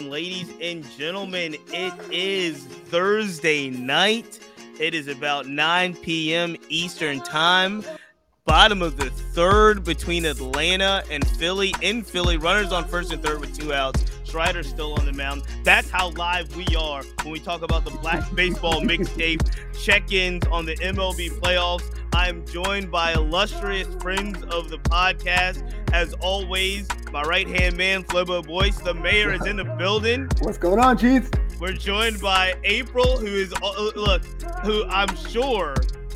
Ladies and gentlemen, it is Thursday night. It is about 9 p.m. Eastern Time. Bottom of the third between Atlanta and Philly. In Philly, runners on first and third with two outs. Strider still on the mound. That's how live we are when we talk about the Black Baseball mixtape check-ins on the MLB playoffs. I'm joined by illustrious friends of the podcast. As always, my right-hand man, Flobo Boyce, the mayor is in the building. What's going on, Chief? We're joined by April, who is uh, look, who I'm sure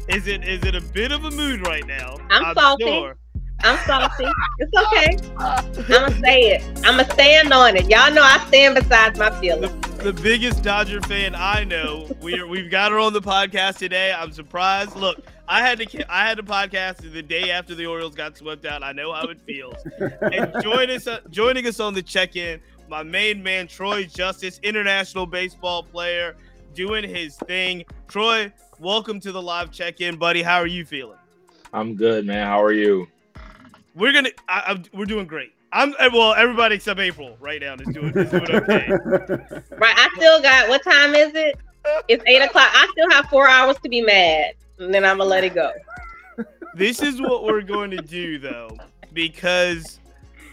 is it is it a bit of a mood right now? I'm, I'm salty. Sure. I'm salty. It's okay. I'ma say it. I'ma stand on it. Y'all know I stand beside my feelings. The, the biggest Dodger fan I know. We are, we've got her on the podcast today. I'm surprised. Look, I had to I had to podcast the day after the Orioles got swept out. I know how it feels. and join us uh, joining us on the check-in, my main man Troy Justice, international baseball player, doing his thing. Troy, welcome to the live check-in, buddy. How are you feeling? I'm good, man. How are you? We're gonna. I, I, we're doing great. I'm eh, well. Everybody except April right now is doing is doing okay. right. I still got. What time is it? It's eight o'clock. I still have four hours to be mad, and then I'm gonna let it go. This is what we're going to do, though, because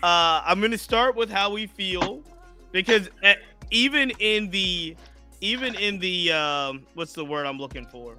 uh, I'm going to start with how we feel, because at, eh, even in the even in the um, what's the word I'm looking for?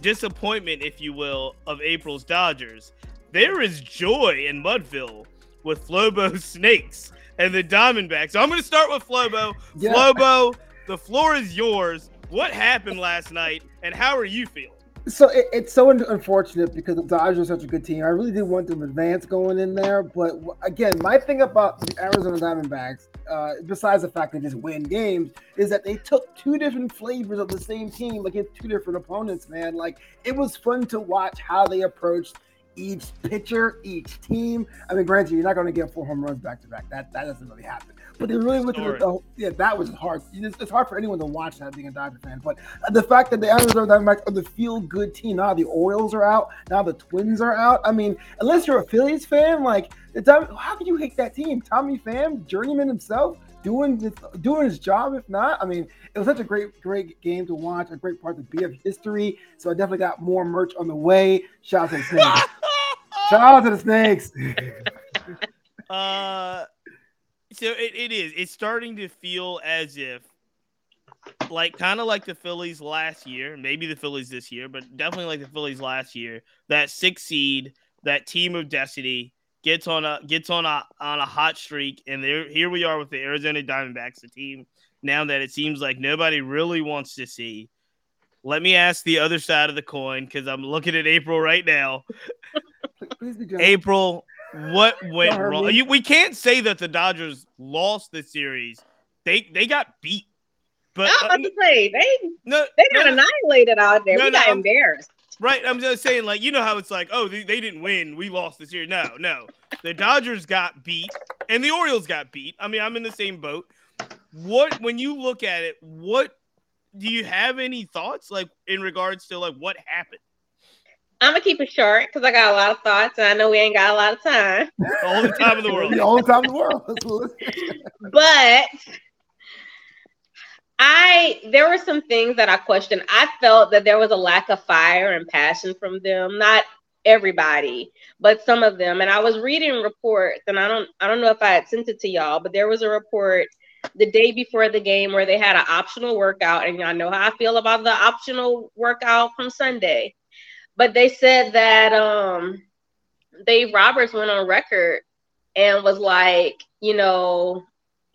Disappointment, if you will, of April's Dodgers there is joy in Mudville with Flobo Snakes and the Diamondbacks. So I'm going to start with Flobo. Yeah. Flobo, the floor is yours. What happened last night, and how are you feeling? So it, it's so unfortunate because the Dodgers are such a good team. I really did want them to advance going in there, but again, my thing about the Arizona Diamondbacks, uh, besides the fact they just win games, is that they took two different flavors of the same team against two different opponents. Man, like it was fun to watch how they approached each pitcher, each team. I mean, granted, you're not going to get four home runs back to back. That that doesn't really happen. But they really went to the, yeah, that was hard. It's hard for anyone to watch that being a Dodger fan. But the fact that the Arizona Diamondbacks are the feel good team now, the Orioles are out, now the Twins are out. I mean, unless you're a Phillies fan, like the how can you hate that team? Tommy Pham, journeyman himself, doing his, doing his job. If not, I mean, it was such a great, great game to watch, a great part to be of history. So I definitely got more merch on the way. Shout out to the Snakes. Shout out to the Snakes. uh, so it, it is. It's starting to feel as if, like, kind of like the Phillies last year, maybe the Phillies this year, but definitely like the Phillies last year. That six seed, that team of destiny gets on a gets on a on a hot streak, and there here we are with the Arizona Diamondbacks, a team now that it seems like nobody really wants to see. Let me ask the other side of the coin because I'm looking at April right now. April, what went wrong? You, we can't say that the Dodgers lost the series. They they got beat. But I was about uh, to say they no, they got no, annihilated out there. No, we got embarrassed. Right. I'm just saying, like, you know how it's like, oh, they, they didn't win. We lost this year. No, no. The Dodgers got beat and the Orioles got beat. I mean, I'm in the same boat. What, when you look at it, what do you have any thoughts, like, in regards to, like, what happened? I'm gonna keep it short because I got a lot of thoughts and I know we ain't got a lot of time. All the time in the world. All the time in the world. but I there were some things that I questioned. I felt that there was a lack of fire and passion from them. Not everybody, but some of them. And I was reading reports, and I don't I don't know if I had sent it to y'all, but there was a report the day before the game where they had an optional workout, and y'all know how I feel about the optional workout from Sunday. But they said that um Dave Roberts went on record and was like, you know,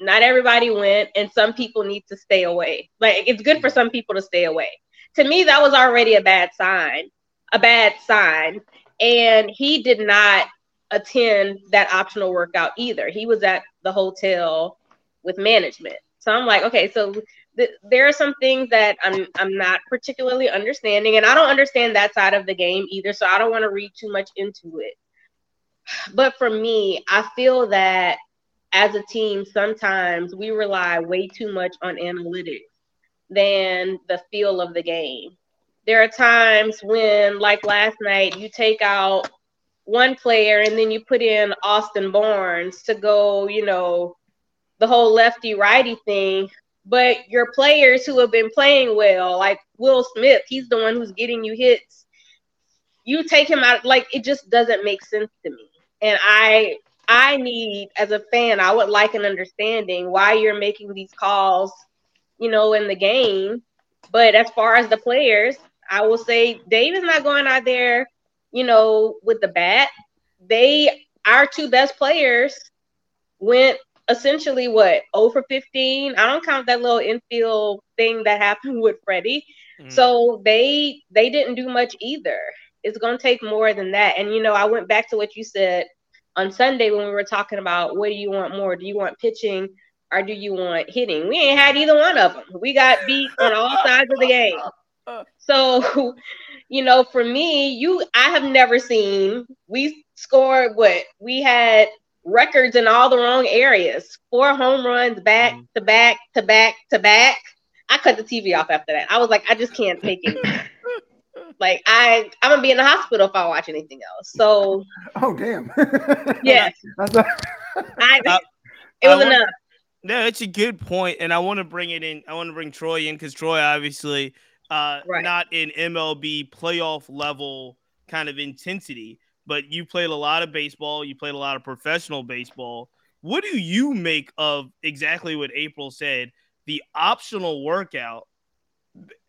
not everybody went, and some people need to stay away. Like it's good for some people to stay away. To me, that was already a bad sign, a bad sign. And he did not attend that optional workout either. He was at the hotel with management. So I'm like, okay, so th- there are some things that I'm I'm not particularly understanding, and I don't understand that side of the game either. So I don't want to read too much into it. But for me, I feel that as a team, sometimes we rely way too much on analytics than the feel of the game. There are times when, like last night, you take out one player and then you put in Austin Barnes to go, you know, the whole lefty righty thing. But your players who have been playing well, like Will Smith, he's the one who's getting you hits. You take him out, like it just doesn't make sense to me. And I I need, as a fan, I would like an understanding why you're making these calls, you know, in the game. But as far as the players, I will say Dave is not going out there, you know, with the bat. They, our two best players, went essentially what 0 for 15. I don't count that little infield thing that happened with Freddie. Mm. So they they didn't do much either. It's gonna take more than that. And you know, I went back to what you said on Sunday when we were talking about what do you want more? Do you want pitching or do you want hitting? We ain't had either one of them. We got beat on all sides of the game. So, you know, for me, you I have never seen we scored what we had records in all the wrong areas. Four home runs back mm-hmm. to back to back to back. I cut the TV off after that. I was like, I just can't take it. Like I, I'm gonna be in the hospital if I watch anything else. So. Oh damn. yes. I, uh, it was enough. No, it's a good point, and I want to bring it in. I want to bring Troy in because Troy obviously uh, right. not in MLB playoff level kind of intensity, but you played a lot of baseball. You played a lot of professional baseball. What do you make of exactly what April said? The optional workout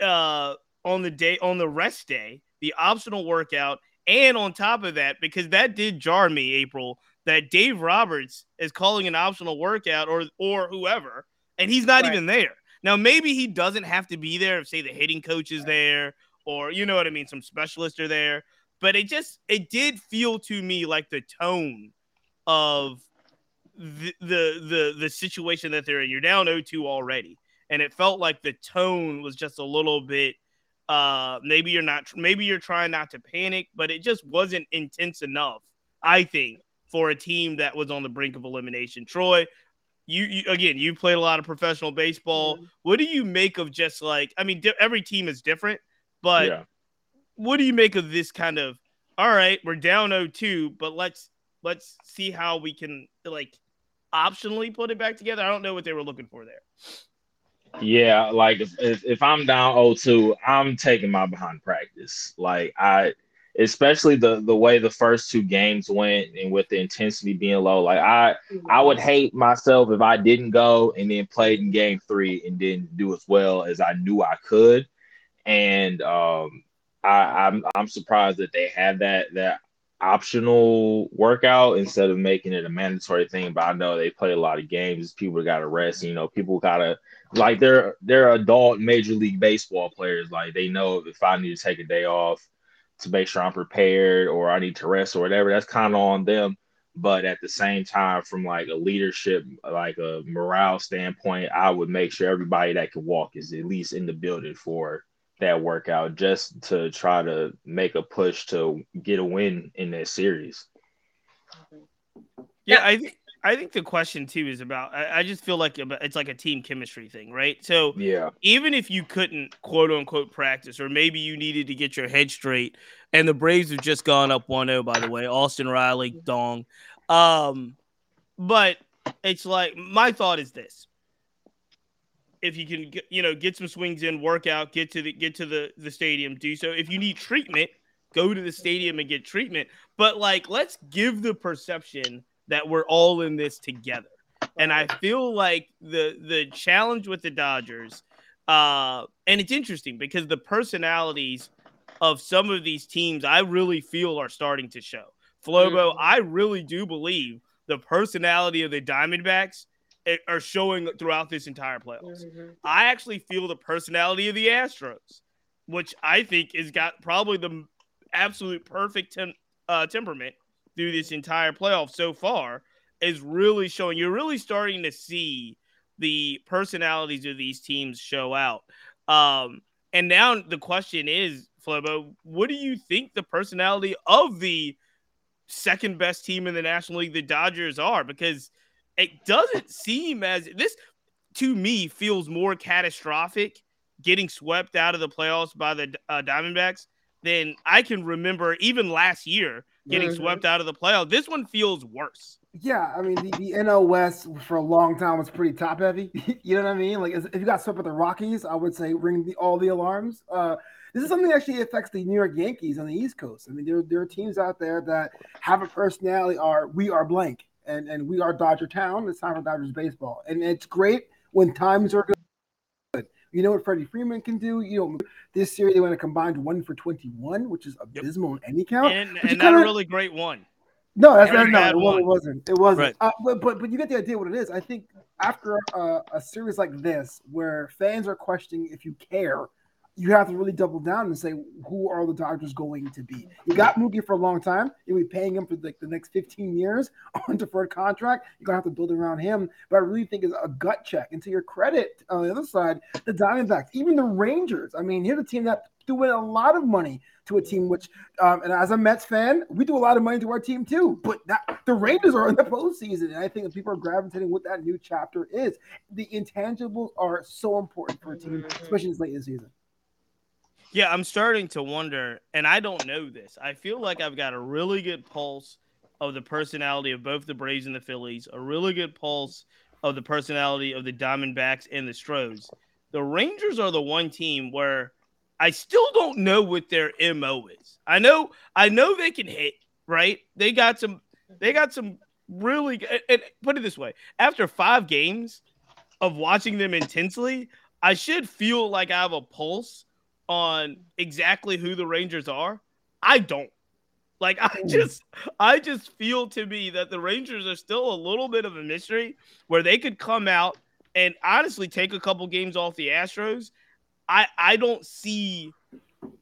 uh, on the day on the rest day, the optional workout, and on top of that, because that did jar me, April, that Dave Roberts is calling an optional workout or or whoever, and he's not right. even there. Now maybe he doesn't have to be there if say the hitting coach is there or you know what I mean, some specialists are there. But it just it did feel to me like the tone of the the the, the situation that they're in. You're down 0-2 already. And it felt like the tone was just a little bit uh, maybe you're not, maybe you're trying not to panic, but it just wasn't intense enough, I think, for a team that was on the brink of elimination. Troy, you, you again, you played a lot of professional baseball. Mm-hmm. What do you make of just like, I mean, di- every team is different, but yeah. what do you make of this kind of? All right, we're down 0-2, but let's let's see how we can like optionally put it back together. I don't know what they were looking for there. Yeah, like if, if, I'm down 0-2, I'm taking my behind practice. Like I especially the the way the first two games went and with the intensity being low. Like I I would hate myself if I didn't go and then played in game three and didn't do as well as I knew I could. And um I, I'm I'm surprised that they had that that optional workout instead of making it a mandatory thing. But I know they play a lot of games. People got to rest. You know, people gotta like they're they're adult major league baseball players. Like they know if I need to take a day off to make sure I'm prepared or I need to rest or whatever, that's kind of on them. But at the same time, from like a leadership, like a morale standpoint, I would make sure everybody that can walk is at least in the building for that workout just to try to make a push to get a win in that series. Yeah, I think I think the question too is about. I, I, just feel like it's like a team chemistry thing, right? So yeah, even if you couldn't quote unquote practice, or maybe you needed to get your head straight, and the Braves have just gone up 1-0, by the way, Austin Riley dong. Um, but it's like my thought is this: if you can, you know, get some swings in, work out, get to the get to the the stadium, do so. If you need treatment, go to the stadium and get treatment. But like, let's give the perception that we're all in this together. And I feel like the the challenge with the Dodgers, uh, and it's interesting because the personalities of some of these teams I really feel are starting to show. Flobo, mm-hmm. I really do believe the personality of the Diamondbacks are showing throughout this entire playoffs. Mm-hmm. I actually feel the personality of the Astros, which I think has got probably the absolute perfect tem- uh, temperament through this entire playoff so far is really showing. You're really starting to see the personalities of these teams show out. Um, and now the question is, Flobo, what do you think the personality of the second best team in the National League, the Dodgers, are? Because it doesn't seem as this to me feels more catastrophic getting swept out of the playoffs by the uh, Diamondbacks than I can remember even last year getting Mhm. swept out of the playoff. This one feels worse. Yeah, I mean the, the NL West for a long time was pretty top heavy. you know what I mean? Like if you got swept with the Rockies, I would say ring the, all the alarms. Uh, this is something that actually affects the New York Yankees on the East Coast. I mean, there, there are teams out there that have a personality. Are we are blank and and we are Dodger Town. It's time for Dodgers baseball, and it's great when times are good. You know what Freddie Freeman can do. You know this series they went a combined one for twenty one, which is abysmal in any count. And, and not a really great one. No, that's not, no, had it, one. it wasn't. It wasn't. Right. Uh, but, but but you get the idea what it is. I think after a, a series like this, where fans are questioning if you care, you have to really double down and say who are the Dodgers going to be. You got Mookie for a long time. You'll be paying him for like the next 15 years on deferred contract. You're gonna have to build around him. But I really think it's a gut check. And to your credit, on the other side, the Diamondbacks, even the Rangers. I mean, here's a team that threw in a lot of money to a team which, um, and as a Mets fan, we do a lot of money to our team too. But that, the Rangers are in the postseason, and I think that people are gravitating what that new chapter is. The intangibles are so important for a team, Mhm. especially this late in the season. Yeah, I'm starting to wonder, and I don't know this. I feel like I've got a really good pulse of the personality of both the Braves and the Phillies, a really good pulse of the personality of the Diamondbacks and the Stros. The Rangers are the one team where I still don't know what their MO is. I know I know they can hit, right? They got some they got some really g- and- and put it this way, after 5 games of watching them intensely, I should feel like I have a pulse on exactly who the Rangers are. I don't. Like I hmm. just I just feel to me that the Rangers are still a little bit of a mystery where they could come out and honestly take a couple games off the Astros. I I don't see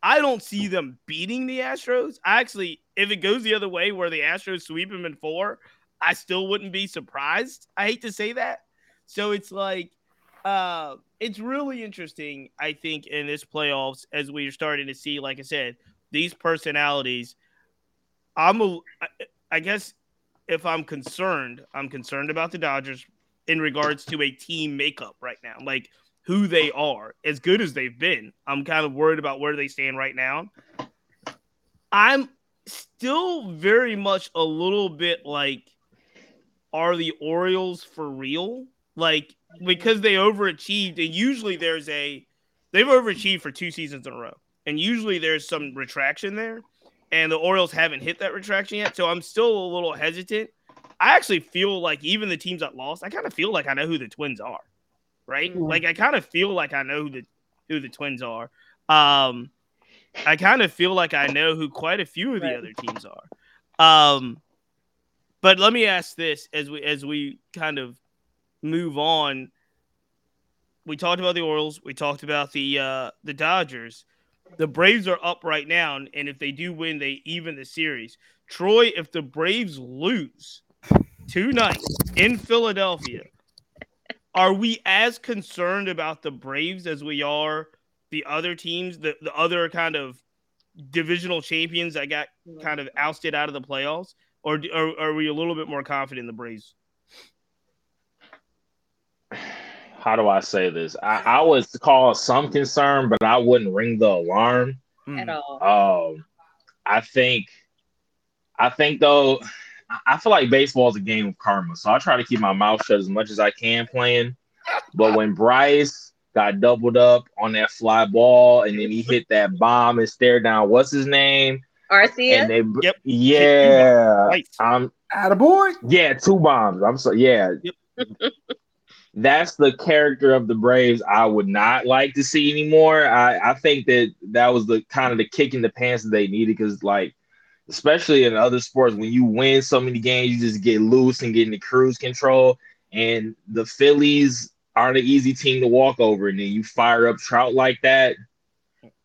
I don't see them beating the Astros. I actually if it goes the other way where the Astros sweep them in 4, I still wouldn't be surprised. I hate to say that. So it's like uh it's really interesting, I think, in this playoffs as we're starting to see, like I said, these personalities. I'm a, I- I guess if I'm concerned, I'm concerned about the Dodgers in regards to a team makeup right now, like who they are. As good as they've been, I'm kind of worried about where they stand right now. I'm still very much a little bit like, are the Orioles for real? Like, because they overachieved, and usually there's a they've overachieved for two seasons in a row, and usually there's some retraction there, and the Orioles haven't hit that retraction yet. So I'm still a little hesitant. I actually feel like even the teams that lost, I kind of feel like I know who the Twins are, right? Mhm. Like I kind of feel like I know who the who the Twins are. Um, I kind of feel like I know who quite a few of the Right. other teams are. Um, but let me ask this as we as we kind of move on. We talked about the Orioles. We talked about the uh, the Dodgers. The Braves are up right now, and if they do win, they even the series. Troy, if the Braves lose tonight in Philadelphia, are we as concerned about the Braves as we are the other teams, the, the other kind of divisional champions that got kind of ousted out of the playoffs? Or are, are we a little bit more confident in the Braves? How do I say this? I, I would call some concern, but I wouldn't ring the alarm. Hmm. at all. Um, I think, I think though, I feel like baseball is a game of karma, so I try to keep my mouth shut as much as I can playing. But when Bryce got doubled up on that fly ball, and then he hit that bomb and stared down, what's his name? Arcia, And they, Yep. yeah, Right. I'm Attaboy. yeah, two bombs. I'm so yeah. That's the character of the Braves I would not like to see anymore. I, I think that that was the kind of the kick in the pants that they needed because, like, especially in other sports, when you win so many games, you just get loose and get into cruise control. And the Phillies aren't an easy team to walk over. And then you fire up Trout like that,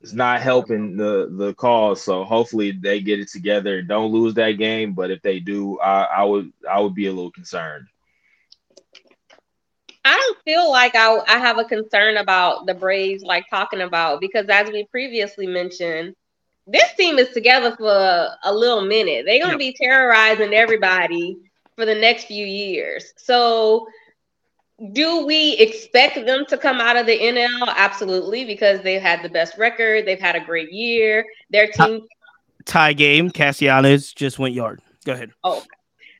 it's not helping the the cause. So hopefully they get it together and don't lose that game. But if they do, I, I would I would be a little concerned. I don't feel like I, I have a concern about the Braves, like talking about, because as we previously mentioned, this team is together for a little minute. They're going to be terrorizing everybody for the next few years. So, do we expect them to come out of the NL? Absolutely, because they've had the best record. They've had a great year. Their team. tie game. Castellanos just went yard. Go ahead. Oh,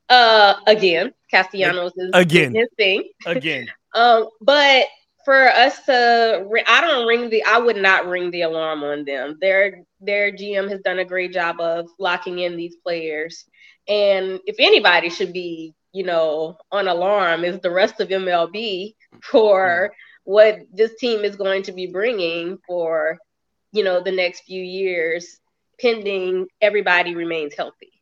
uh, again, Castellanos is Again. his thing. Again. Um, but for us to, I don't ring the, I would not ring the alarm on them. Their their GM has done a great job of locking in these players, and if anybody should be, you know, on alarm is the rest of MLB for what this team is going to be bringing for, you know, the next few years, pending everybody remains healthy.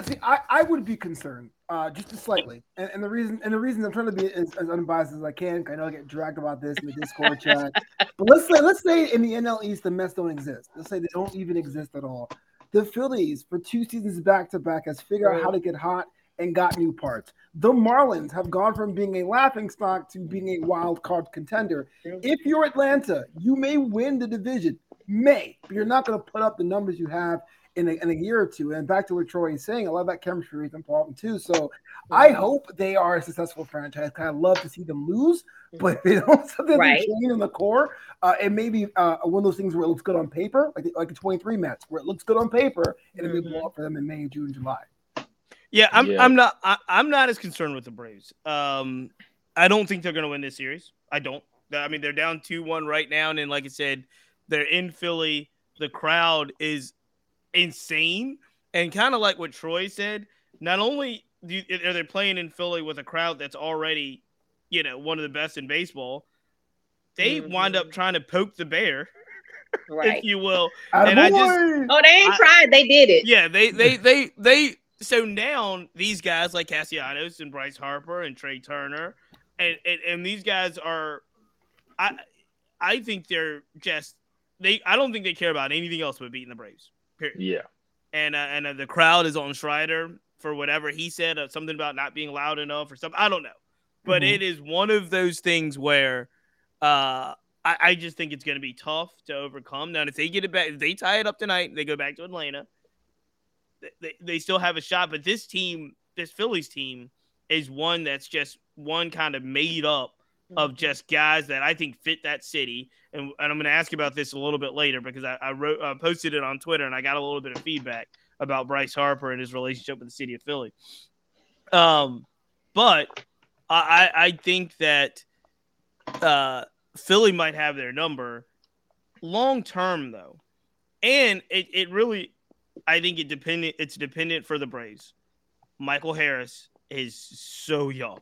See, I, I would be concerned, uh, just slightly, and, and the reason and the reason I'm trying to be as, as unbiased as I can. I know I get dragged about this in the Discord chat, but let's say let's say in the NL East the Mets don't exist. Let's say they don't even exist at all. The Phillies for two seasons back to back has figured out how to get hot and got new parts. The Marlins have gone from being a laughing stock to being a wild card contender. If you're Atlanta, you may win the division, may, but you're not going to put up the numbers you have in a, in a year or two. And back to what Troy is saying, a lot of that chemistry is important too. So I hope they are a successful franchise. I love to see them lose, but if they don't something Right. in the core, uh, it may be uh, one of those things where it looks good on paper, like the, like the 23 Mets, where it looks good on paper, and it may blow up for them in May, June, July. Yeah, I'm. Yeah. I'm not. I, I'm not as concerned with the Braves. Um, I don't think they're going to win this series. I don't. I mean, they're down two one right now, and like I said, they're in Philly. The crowd is insane, and kind of like what Troy said. Not only do you, are they playing in Philly with a crowd that's already, you know, one of the best in baseball, they mm-hmm. wind up trying to poke the bear, Right. if you will. And I just- Oh, they ain't I- tried. They did it. Yeah, they they they they so now these guys like Castellanos and Bryce Harper and Trea Turner and, and and these guys are I I think they're just they I don't think they care about anything else but beating the Braves. Period. Yeah. And uh, and uh, the crowd is on Strider for whatever he said uh, something about not being loud enough or something I don't know. But Mhm. it is one of those things where uh I, I just think it's going to be tough to overcome. Now, if they get it back, if they tie it up tonight, they go back to Atlanta they, they still have a shot. But this team, this Phillies team, is one that's just one kind of made up of just guys that I think fit that city. And, and I'm going to ask you about this a little bit later because I, I wrote, uh, posted it on Twitter and I got a little bit of feedback about Bryce Harper and his relationship with the city of Philly. Um, but I, I I think that uh, Philly might have their number long term though, and it, it really I think it dependent it's dependent for the Braves. Michael Harris is so young.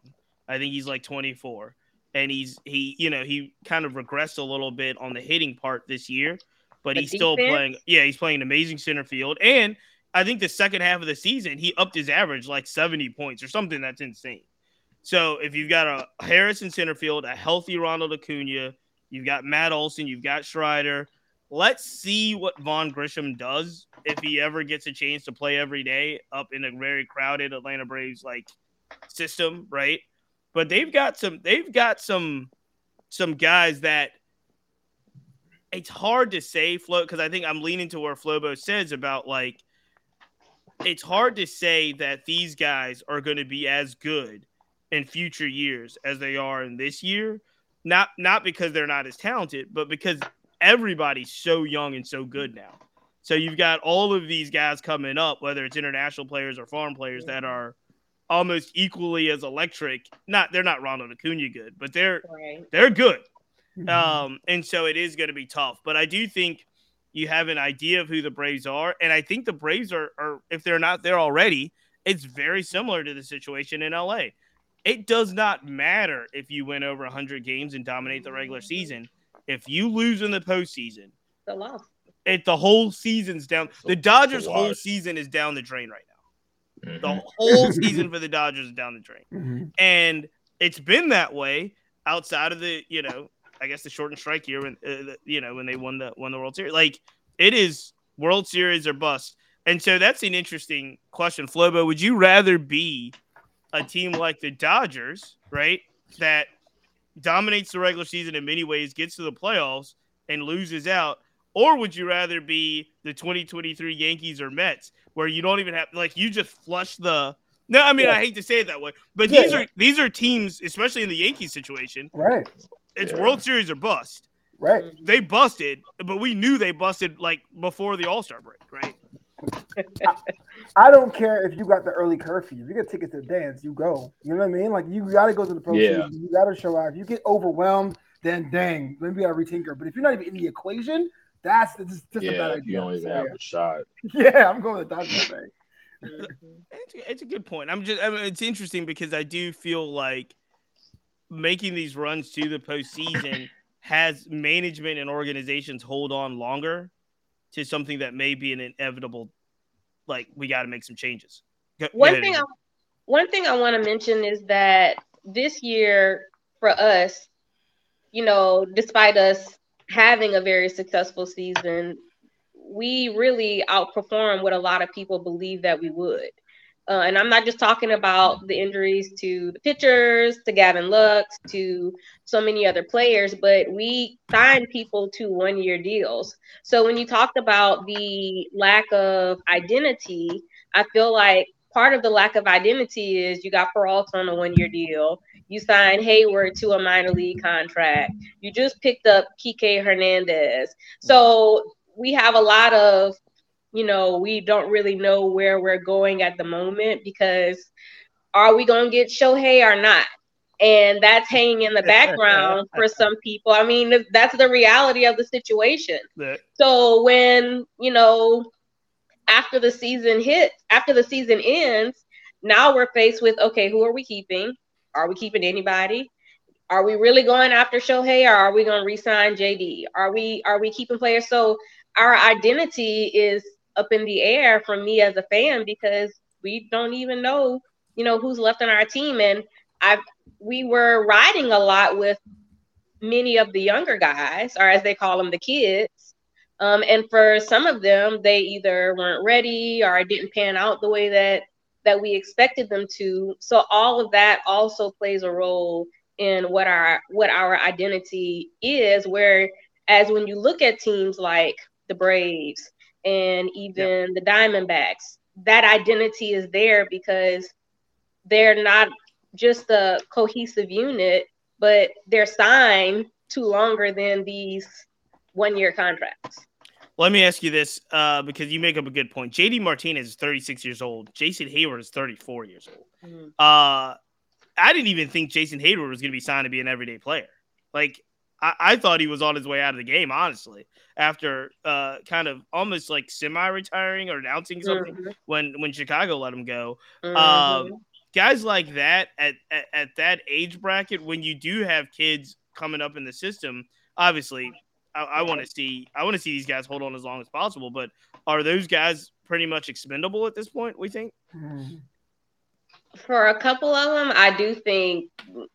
I think he's like 24 and he's he you know he kind of regressed a little bit on the hitting part this year, but The he's still playing yeah, he's playing amazing center field and I think the second half of the season he upped his average like 70 points or something that's insane. So if you've got a Harrison center field, a healthy Ronald Acuna, you've got Matt Olson, you've got Strider. Let's see what Vaughn Grissom does if he ever gets a chance to play every day up in a very crowded Atlanta Braves like system, right? But they've got some they've got some some guys that it's hard to say Flo because I think I'm leaning to where Flobo says about like it's hard to say that these guys are going to be as good in future years as they are in this year. Not not because they're not as talented, but because everybody's so young and so good now. So you've got all of these guys coming up, whether it's international players or foreign players that are almost equally as electric. Not they're not Ronald Acuna good, but they're Right. they're good. Mm-hmm. Um, and so it is going to be tough. But I do think you have an idea of who the Braves are, and I think the Braves are, are if they're not there already, it's very similar to the situation in LA. It does not matter if you win over 100 games and dominate the regular season. If you lose in the postseason, The loss. it the whole season's down. The Dodgers' a whole season is down the drain right now. Mhm. The whole season for the Dodgers is down the drain. Mhm. and it's been that way outside of the you know I guess the short and strike year when uh, the- you know when they won the won the World Series. Like it is World Series or bust. And so that's an interesting question. Flobo would you rather be a team like the Dodgers right that dominates the regular season in many ways gets to the playoffs and loses out? Or would you rather be the 2023 Yankees or Mets where you don't even have like you just flush the no, I mean Yeah. I hate to say it that way, but Yeah, these yeah. are these are teams, especially in the Yankees situation. Right, It's Yeah. World Series or bust. right. They busted, but we knew they busted like before the All Star break, right? I, I, don't care if you got the early curfew. If you get tickets to the dance, you go. You know what I mean? Like you got to go to the pro yeah. season. You got to show out. If you get overwhelmed, then dang, maybe I retinker. But if you're not even in the equation, that's just, just yeah, a bad idea. You don't even have a shot. Yeah, I'm going with that thing. it's, it's a good point. I'm just. I mean, it's interesting because I do feel like making these runs to the postseason has management and organizations hold on longer to something that may be an inevitable. Like we got to make some changes. Go, one go thing, I, one thing I want to mention is that this year for us, you know, despite us having a very successful season, we really outperform what a lot of people believe that we would. Uh, and I'm not just talking about the injuries to the pitchers, to Gavin Lux, to so many other players, but we signed people to one year deals. So when you talked about the lack of identity, I feel like part of the lack of identity is you got Peralta on a one year deal. You signed Heyward to a minor league contract. You just picked up Kike Hernandez. So we have a lot of you know, we don't really know where we're going at the moment because are we going to get Shohei or not? And that's hanging in the background for some people. I mean, that's the reality of the situation. So when, you know, after the season hits, after the season ends, now we're faced with okay, who are we keeping? Are we keeping anybody? Are we really going after Shohei or are we going to resign JD? Are we are we keeping players? So our identity is up in the air from me as a fan because we don't even know, you know, who's left on our team. And I we were riding a lot with many of the younger guys, or as they call them, the kids. Um, and for some of them, they either weren't ready or didn't pan out the way that that we expected them to. So all of that also plays a role in what our what our identity is. Whereas when you look at teams like the Braves, and even the Diamondbacks. That identity is there because they're not just a cohesive unit, but they're signed to longer than these one year contracts. Let me ask you this uh, because you make up a good point. JD Martinez is 36 years old. Jason Heyward is 34 years old. Mm-hmm. Uh, I didn't even think Jason Heyward was going to be signed to be an everyday player. Like, I, I, thought he was on his way out of the game, honestly, after uh, kind of almost like semi-retiring or announcing something mm-hmm. when when Chicago let him go. Mm-hmm. Um, guys like that at, at, at that age bracket, when you do have kids coming up in the system, obviously, I, I want to see I want to see these guys hold on as long as possible. But are those guys pretty much expendable at this point? We think. Mm-hmm for a couple of them, I do think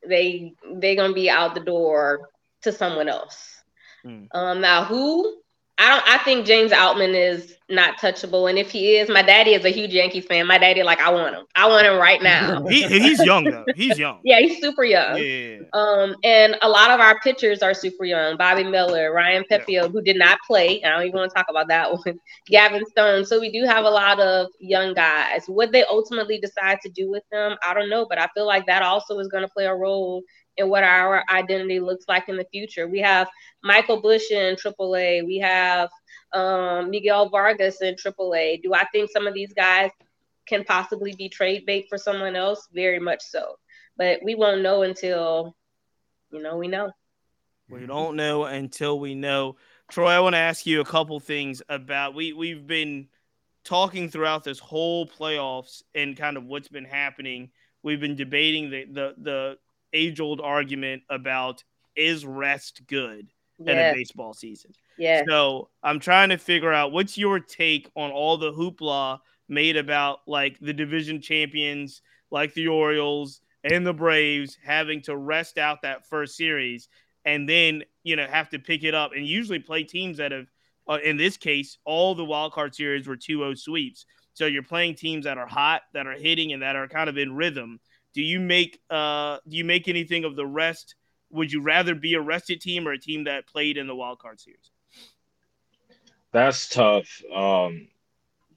they they're gonna be out the door to someone else. Mm. Um, now, who I don't. I think James Outman is not touchable, and if he is, my daddy is a huge Yankees fan. My daddy, like, I want him. I want him right now. he, he's young though. He's young. yeah, he's super young. Yeah. Um, and a lot of our pitchers are super young. Bobby Miller, Ryan Pepiot, yeah. who did not play. I don't even want to talk about that one. Gavin Stone. So we do have a lot of young guys. What they ultimately decide to do with them, I don't know, but I feel like that also is going to play a role and what our identity looks like in the future. We have Michael Busch in AAA. We have um, Miguel Vargas in AAA. Do I think some of these guys can possibly be trade bait for someone else? Very much so. But we won't know until, you know, we know. We don't know until we know. Troy, I want to ask you a couple things about we we've been talking throughout this whole playoffs and kind of what's been happening. We've been debating the the the age old argument about is rest good yes. in a baseball season? Yeah. So I'm trying to figure out what's your take on all the hoopla made about like the division champions, like the Orioles and the Braves, having to rest out that first series and then you know have to pick it up and usually play teams that have uh, in this case all the wild card series were 2-0 sweeps so you're playing teams that are hot that are hitting and that are kind of in rhythm do you make uh do you make anything of the rest? Would you rather be a rested team or a team that played in the wild card series? That's tough. Um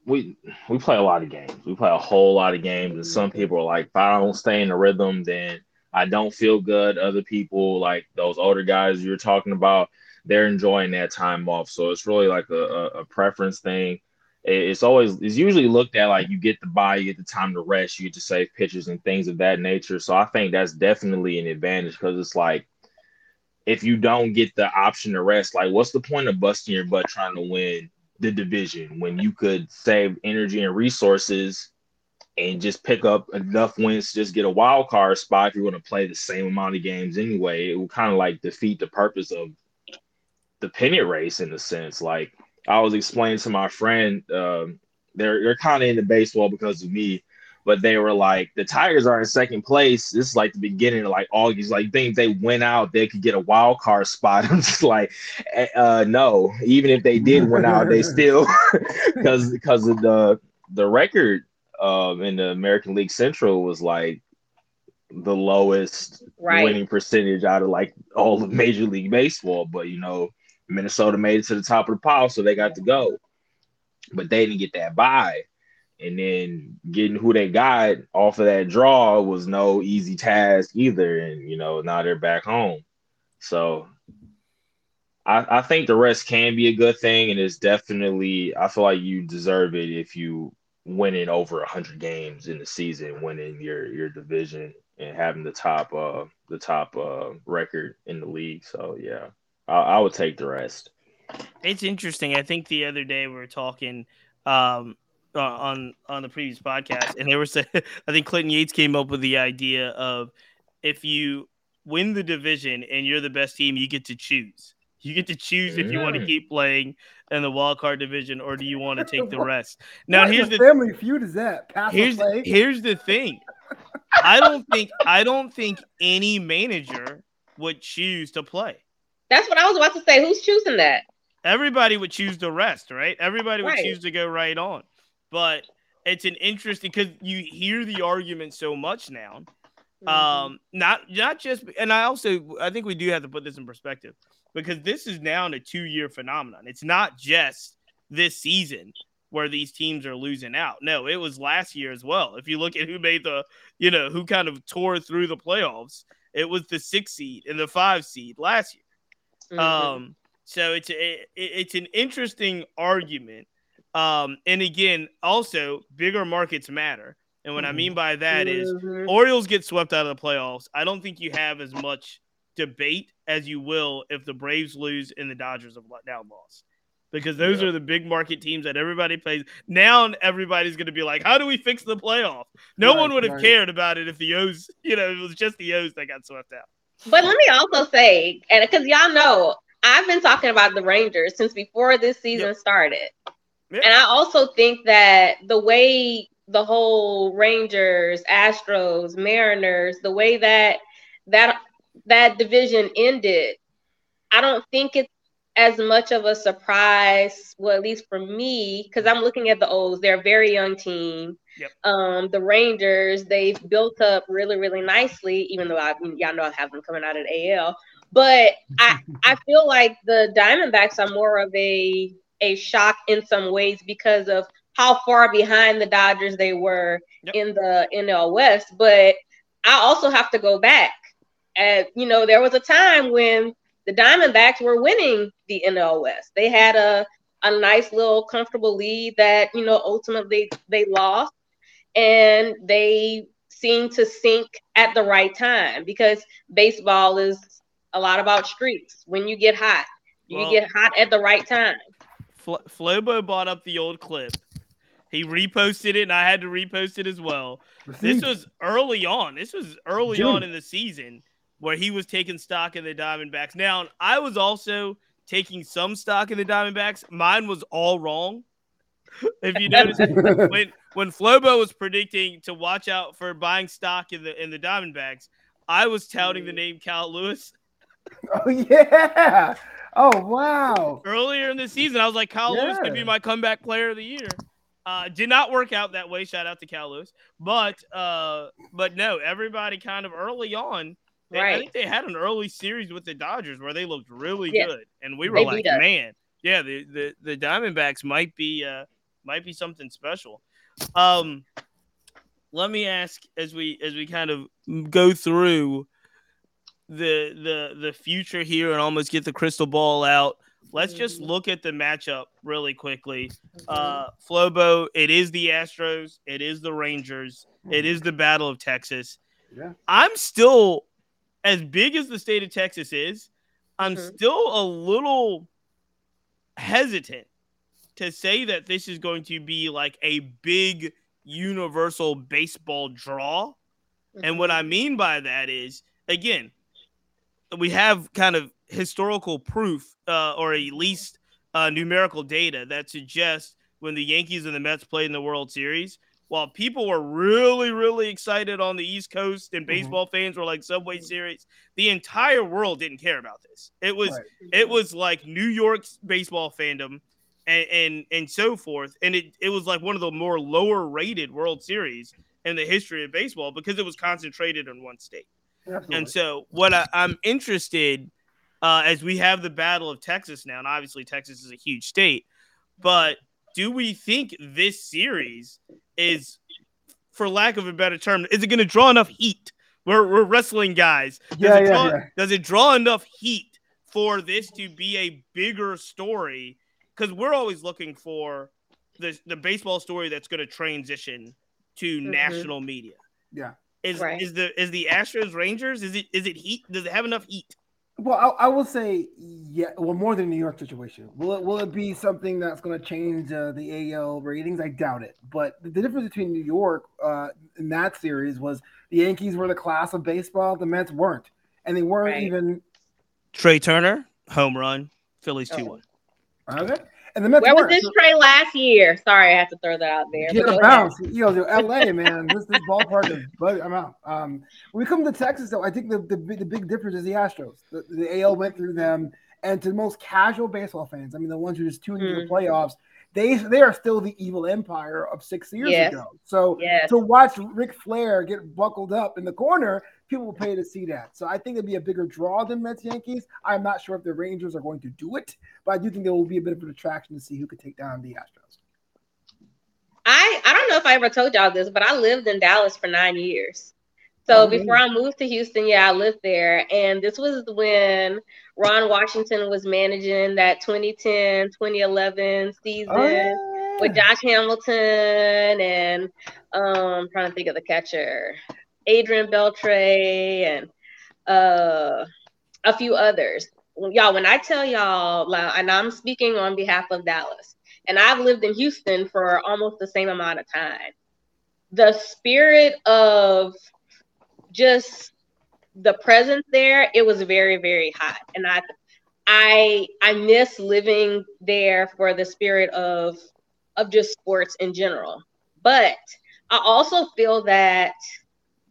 we we play a lot of games. We play a whole lot of games, and some people are like, if I don't stay in the rhythm, then I don't feel good. Other people, like those older guys you're talking about, they're enjoying that time off. So it's really like a, a, a preference thing. It's always it's usually looked at like you get the buy, you get the time to rest, you get to save pitchers and things of that nature. So I think that's definitely an advantage because it's like if you don't get the option to rest, like what's the point of busting your butt trying to win the division when you could save energy and resources and just pick up enough wins to just get a wild card spot if you're going to play the same amount of games anyway. It will kind of like defeat the purpose of the pennant race in a sense. Like I was explaining to my friend, um, they're they're kind of into baseball because of me, but they were like, the Tigers are in second place. This is like the beginning of like August. Like, think they went out, they could get a wild card spot. I'm just like, eh, uh, no. Even if they did win out, they still because because of the the record um, in the American League Central was like the lowest right. winning percentage out of like all of Major League Baseball. But you know, Minnesota made it to the top of the pile, so they got to go. But they didn't get that buy. And then getting who they got off of that draw was no easy task either. And you know, now they're back home. So I, I think the rest can be a good thing, and it's definitely I feel like you deserve it if you winning over hundred games in the season, winning your your division and having the top uh the top uh record in the league. So yeah. I, I would take the rest. It's interesting. I think the other day we were talking um, on on the previous podcast, and they were saying I think Clinton Yates came up with the idea of if you win the division and you're the best team, you get to choose. You get to choose if you want to mm. keep playing in the wild card division or do you want to take the rest. Now what here's the family feud is that Pass here's here's the thing. I don't think I don't think any manager would choose to play. That's what I was about to say. Who's choosing that? Everybody would choose the rest, right? Everybody would right. choose to go right on. But it's an interesting because you hear the argument so much now. Mm-hmm. Um, not not just and I also I think we do have to put this in perspective because this is now a two year phenomenon. It's not just this season where these teams are losing out. No, it was last year as well. If you look at who made the, you know, who kind of tore through the playoffs, it was the six seed and the five seed last year. Mm-hmm. Um, so it's a, it's an interesting argument. Um, and again, also bigger markets matter. And what mm-hmm. I mean by that is mm-hmm. Orioles get swept out of the playoffs. I don't think you have as much debate as you will if the Braves lose and the Dodgers have now lost. Because those yeah. are the big market teams that everybody plays. Now everybody's going to be like, "How do we fix the playoff?" No right, one would have right. cared about it if the O's, you know, it was just the O's that got swept out. But let me also say, and because y'all know, I've been talking about the Rangers since before this season yep. started. Yep. And I also think that the way the whole Rangers, Astros, Mariners, the way that that that division ended, I don't think it's as much of a surprise, well, at least for me, because I'm looking at the O's. They're a very young team. Yep. Um, the Rangers, they've built up really, really nicely, even though I y'all know I have them coming out of AL. But I I feel like the Diamondbacks are more of a a shock in some ways because of how far behind the Dodgers they were yep. in the NL West. But I also have to go back. And you know, there was a time when the Diamondbacks were winning the NL West. They had a a nice little comfortable lead that you know ultimately they lost and they seem to sink at the right time because baseball is a lot about streaks. When you get hot, you well, get hot at the right time. Flo- Flobo bought up the old clip. He reposted it, and I had to repost it as well. This was early on. This was early June. on in the season where he was taking stock in the Diamondbacks. Now, I was also taking some stock in the Diamondbacks. Mine was all wrong. If you notice, when when Flobo was predicting to watch out for buying stock in the in the Diamondbacks, I was touting the name Kyle Lewis. Oh yeah. Oh wow. Earlier in the season, I was like, Kyle yeah. Lewis could be my comeback player of the year. Uh, did not work out that way. Shout out to Kyle Lewis. But uh, but no, everybody kind of early on. They, right. I think they had an early series with the Dodgers where they looked really yeah. good, and we were they like, man, yeah, the, the the Diamondbacks might be uh might be something special. Um, let me ask as we as we kind of go through the the the future here and almost get the crystal ball out. let's just look at the matchup really quickly. Uh, Flobo, it is the Astros, it is the Rangers, it is the Battle of Texas. Yeah. I'm still, as big as the state of Texas is, I'm Mhm. still a little hesitant to say that this is going to be like a big universal baseball draw. And what I mean by that is, again, we have kind of historical proof uh, or at least uh, numerical data that suggests when the Yankees and the Mets played in the World Series, while people were really, really excited on the East Coast and baseball fans were like Subway Series, the entire world didn't care about this. It was Right. it was like New York's baseball fandom and and, and so forth. And it, it was like one of the more lower rated World Series in the history of baseball because it was concentrated in one state. Absolutely. And so, what I, I'm interested uh, as we have the Battle of Texas now, and obviously Texas is a huge state, but do we think this series is, for lack of a better term, is it going to draw enough heat? We're, we're wrestling guys. Does, Yeah, it yeah, draw, yeah. does it draw enough heat for this to be a bigger story? Because we're always looking for the, the baseball story that's going to transition to Mhm. national media. Yeah. Is Right. is the is the Astros Rangers? Is it is it heat? Does it have enough heat? Well, I, I will say, yeah. Well, more than New York situation. Will it? Will it be something that's going to change uh, the AL ratings? I doubt it. But the, the difference between New York uh, in that series was the Yankees were the class of baseball. The Mets weren't, and they weren't Right. even Trea Turner, home run, Phillies Oh. two one. Okay. And the Mets Where was this So- trade last year? Sorry, I have to throw that out there. Get a bounce. You know, LA, man. This this ballpark is but I'm out. Um when we come to Texas though, I think the, the big- the big difference is the Astros. The, the AL went through them and to the most casual baseball fans, I mean the ones who just tuned into the Mm. playoffs, they they are still the evil empire of six years Yes. ago. So Yes. to watch Ric Flair get buckled up in the corner, people will pay to see that. So I think it'd be a bigger draw than Mets Yankees. I'm not sure if the Rangers are going to do it, but I do think there will be a bit of an attraction to see who could take down the Astros. I I don't know if I ever told y'all this, but I lived in Dallas for nine years. So Oh, before I moved to Houston, yeah, I lived there. And this was when Ron Washington was managing that 2010, 2011 season Oh, yeah. with Josh Hamilton and um I'm trying to think of the catcher, Adrian Beltre and uh a few others. Y'all, when I tell y'all, and I'm speaking on behalf of Dallas, and I've lived in Houston for almost the same amount of time. The spirit of just the presence there, it was very, very hot. And I I I miss living there for the spirit of of just sports in general. But I also feel that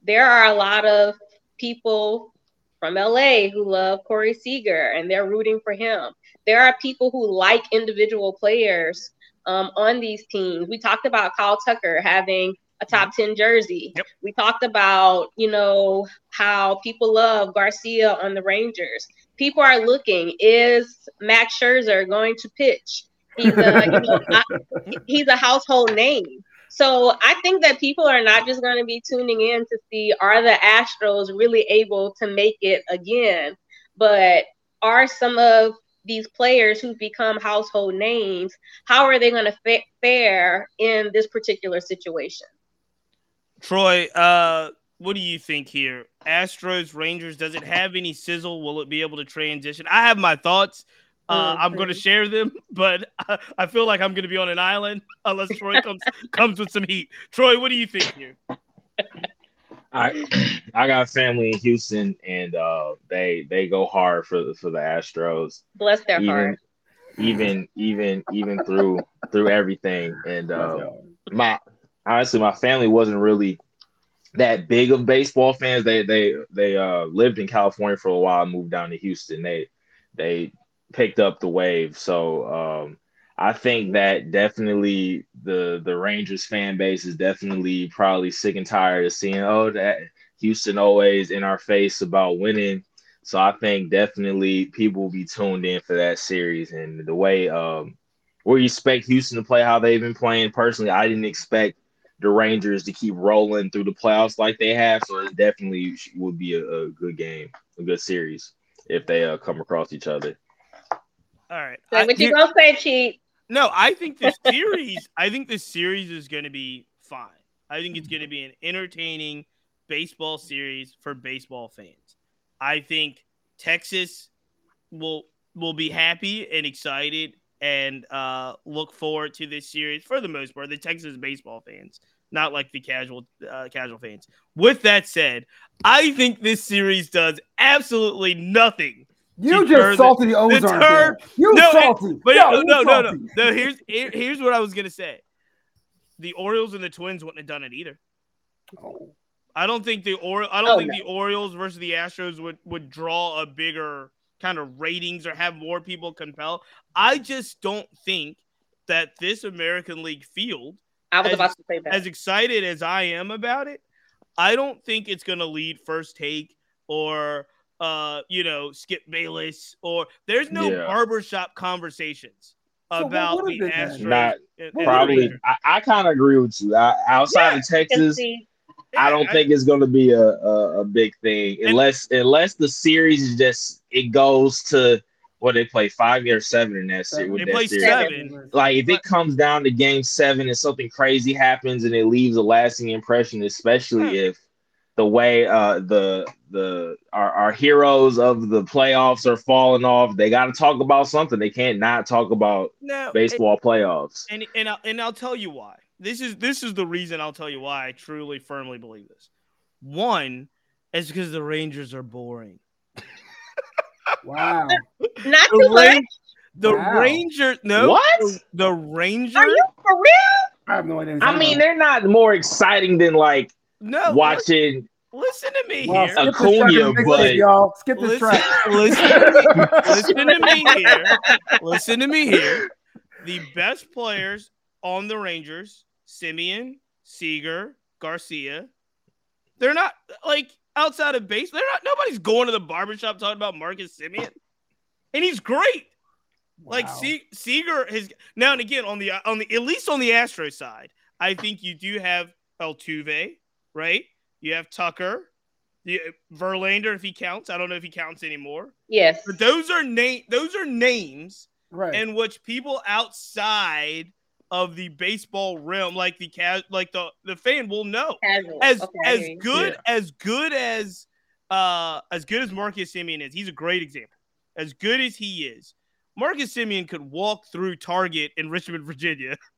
there are a lot of people from LA who love Corey Seager and they're rooting for him. There are people who like individual players um, on these teams. We talked about Kyle Tucker having a top 10 jersey. Yep. We talked about, you know, how people love Garcia on the Rangers. People are looking, is Max Scherzer going to pitch? He's a, you know, he's a household name. So I think that people are not just going to be tuning in to see are the Astros really able to make it again, but are some of these players who've become household names, how are they going to fa- fare in this particular situation? Troy, uh, what do you think here? Astros, Rangers, does it have any sizzle? Will it be able to transition? I have my thoughts. Uh, I'm going to share them, but I, I feel like I'm going to be on an island unless Troy comes comes with some heat. Troy, what do you think here? I I got family in Houston, and uh, they they go hard for the for the Astros, Bless their even heart. even even even through through everything. And uh, my honestly, my family wasn't really that big of baseball fans. They they they uh, lived in California for a while, moved down to Houston. They they picked up the wave. So um, I think that definitely the the Rangers fan base is definitely probably sick and tired of seeing oh that Houston always in our face about winning. So I think definitely people will be tuned in for that series and the way um we expect Houston to play how they've been playing. Personally, I didn't expect the Rangers to keep rolling through the playoffs like they have. So it definitely would be a, a good game, a good series if they uh, come across each other. All right. So you gonna say, cheat? No, I think this series. I think this series is going to be fine. I think it's going to be an entertaining baseball series for baseball fans. I think Texas will will be happy and excited and uh, look forward to this series for the most part. The Texas baseball fans, not like the casual uh, casual fans. With that said, I think this series does absolutely nothing You Deter just the- salty the Ozark. deter- there. You No, it- salty. But Yo, no, you no, no, no, salty. no. Here's here's what I was gonna say. The Orioles and the Twins wouldn't have done it either. Oh. I don't think the or I don't Oh, think no. the Orioles versus the Astros would would draw a bigger kind of ratings or have more people compel. I just don't think that this American League field, I was As- about to say that. as excited as I am about it, I don't think it's gonna lead first take or uh you know Skip Bayless or there's no Yeah. barbershop conversations So about would the it? Astros. Not and- and What the Probably, I, I kind of agree with you. I, outside Yeah. of Texas, I don't think it's going to be a, a, a big thing And- unless unless the series is just it goes to what they play five or seven in that series. They that play series. seven. Like if it comes down to game seven and something crazy happens and it leaves a lasting impression, especially Huh. if the way uh the the our, our heroes of the playoffs are falling off, they got to talk about something. They can't not talk about No, baseball playoffs. and and I'll, and I'll tell you why. This is this is the reason I'll tell you why I truly firmly believe this. One is because the Rangers are boring. Wow. not The, too much. The Wow. Rangers, no, What? the, the Rangers, Are you for real? I have no idea. I mean, they're not more exciting than like no. watching. Listen, listen to me Well, here. skip Acuna, track but- it, y'all. Skip this Listen, track. listen, listen to me here. Listen to me here. The best players on the Rangers, Semien, Seager, Garcia, they're not like outside of base. They're not. Nobody's going to the barbershop talking about Marcus Semien, and he's great. Like Wow. Se- Seager has now and again on the on the at least on the Astro side, I think you do have Altuve, right? You have Tucker, you, Verlander if he counts. I don't know if he counts anymore. Yes. But those are name those are names right. in which people outside of the baseball realm, like the ca- like the the fan, will know Casual. as Okay, as hear you. good as good as uh as good as Marcus Semien is. He's a great example. As good as he is, Marcus Semien could walk through Target in Richmond, Virginia,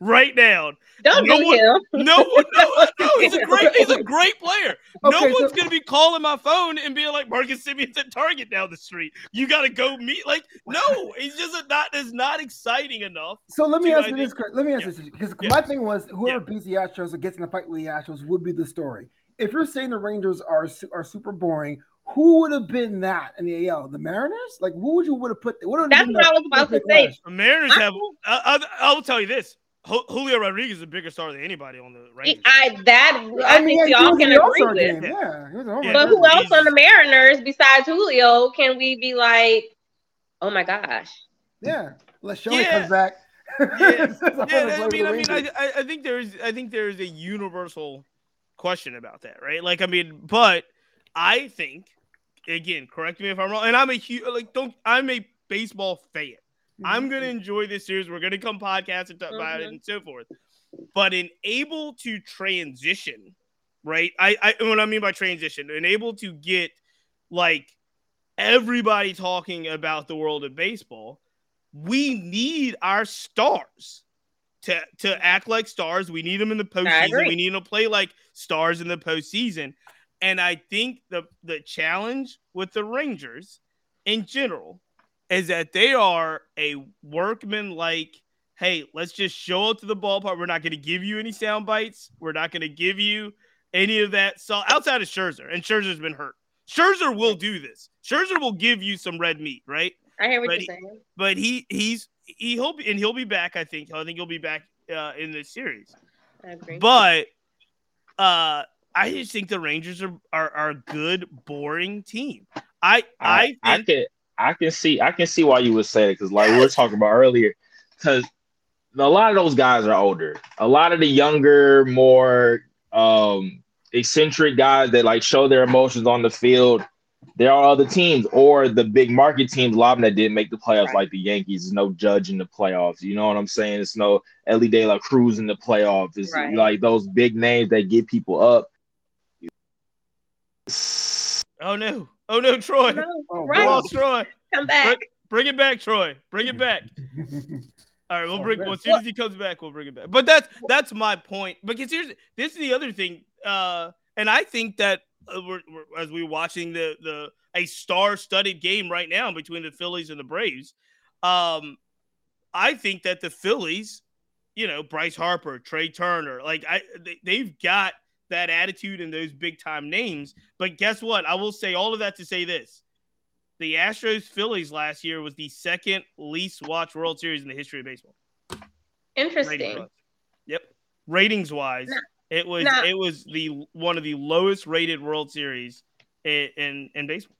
right now. Don't no do one- him. No one, no, no, he's a great, he's a great player. no Okay, so- one's gonna be calling my phone and being like, Marcus Semien's at Target down the street. You gotta go meet. Like, no, he's just a, not. It's not exciting enough. So let me ask you this. Chris. Let me ask Yeah. this because Yeah. my thing was whoever Yeah. beats the Astros or gets in a fight with the Astros would be the story. If you're saying the Rangers are are super boring, who would have been that in the AL? The Mariners? Like who would you would have put? What would have That's been what the- I was about to say. The Mariners I- have. I, I, I will tell you this: Ju- Julio Rodriguez is a bigger star than anybody on the Rangers. I that I, think yeah, we he all can agree with. game. Yeah. Yeah, he was an Yeah. But who else on the Mariners besides Julio can we be like, oh my gosh? Yeah, unless Shoney Yeah. comes back. Yeah. "I yeah, I mean, I mean, I, I I think there's, I think there's a universal question about that, right? Like, I mean, but I think, again, correct me if I'm wrong, and I'm a huge, like, don't, I'm a baseball fan. I'm gonna enjoy this series. We're gonna come podcast and talk about it Mhm. and so forth. But in able to transition, right? I, I what I mean by transition, and able to get like everybody talking about the world of baseball, we need our stars to to act like stars. We need them in the postseason. We need them to play like stars in the postseason. And I think the the challenge with the Rangers in general is that they are a workman like hey let's just show up to the ballpark. We're not going to give you any sound bites. We're not going to give you any of that. So outside of Scherzer and Scherzer's been hurt. Scherzer will do this. Scherzer will give you some red meat right? I hear what But you're saying. but he he's he hope and he'll be back I think. I think he'll be back uh, in this series. I agree. but uh I just think the Rangers are are, are a good boring team. I I, I, I think can I can see I can see why you would say it because like we were talking about earlier, because a lot of those guys are older. A lot of the younger, more um eccentric guys that like show their emotions on the field, there are other teams or the big market teams, a lot of them that didn't make the playoffs, Right. like the Yankees. There's no Judge in the playoffs. You know what I'm saying? It's no Elly De La Cruz in the playoffs. It's Right. like those big names that get people up. Oh no! Oh no, Troy! No, Oh, We right. lost Troy. Come back. Bring it back, Troy. Bring it back. All right, we'll Oh, bring. Well, as soon as he comes back, we'll bring it back. But that's that's my point. Because here's this is the other thing, uh, and I think that uh, we're, we're as we're watching the the a star-studded game right now between the Phillies and the Braves. Um, I think that the Phillies, you know, Bryce Harper, Trea Turner, like I, they, they've got that attitude and those big time names. But guess what? I will say all of that to say this: the Astros Phillies last year was the second least watched World Series in the history of baseball. Interesting. Ratings-wise. Yep. Ratings wise, Nah. it was Nah. it was the one of the lowest rated World Series in in, in baseball.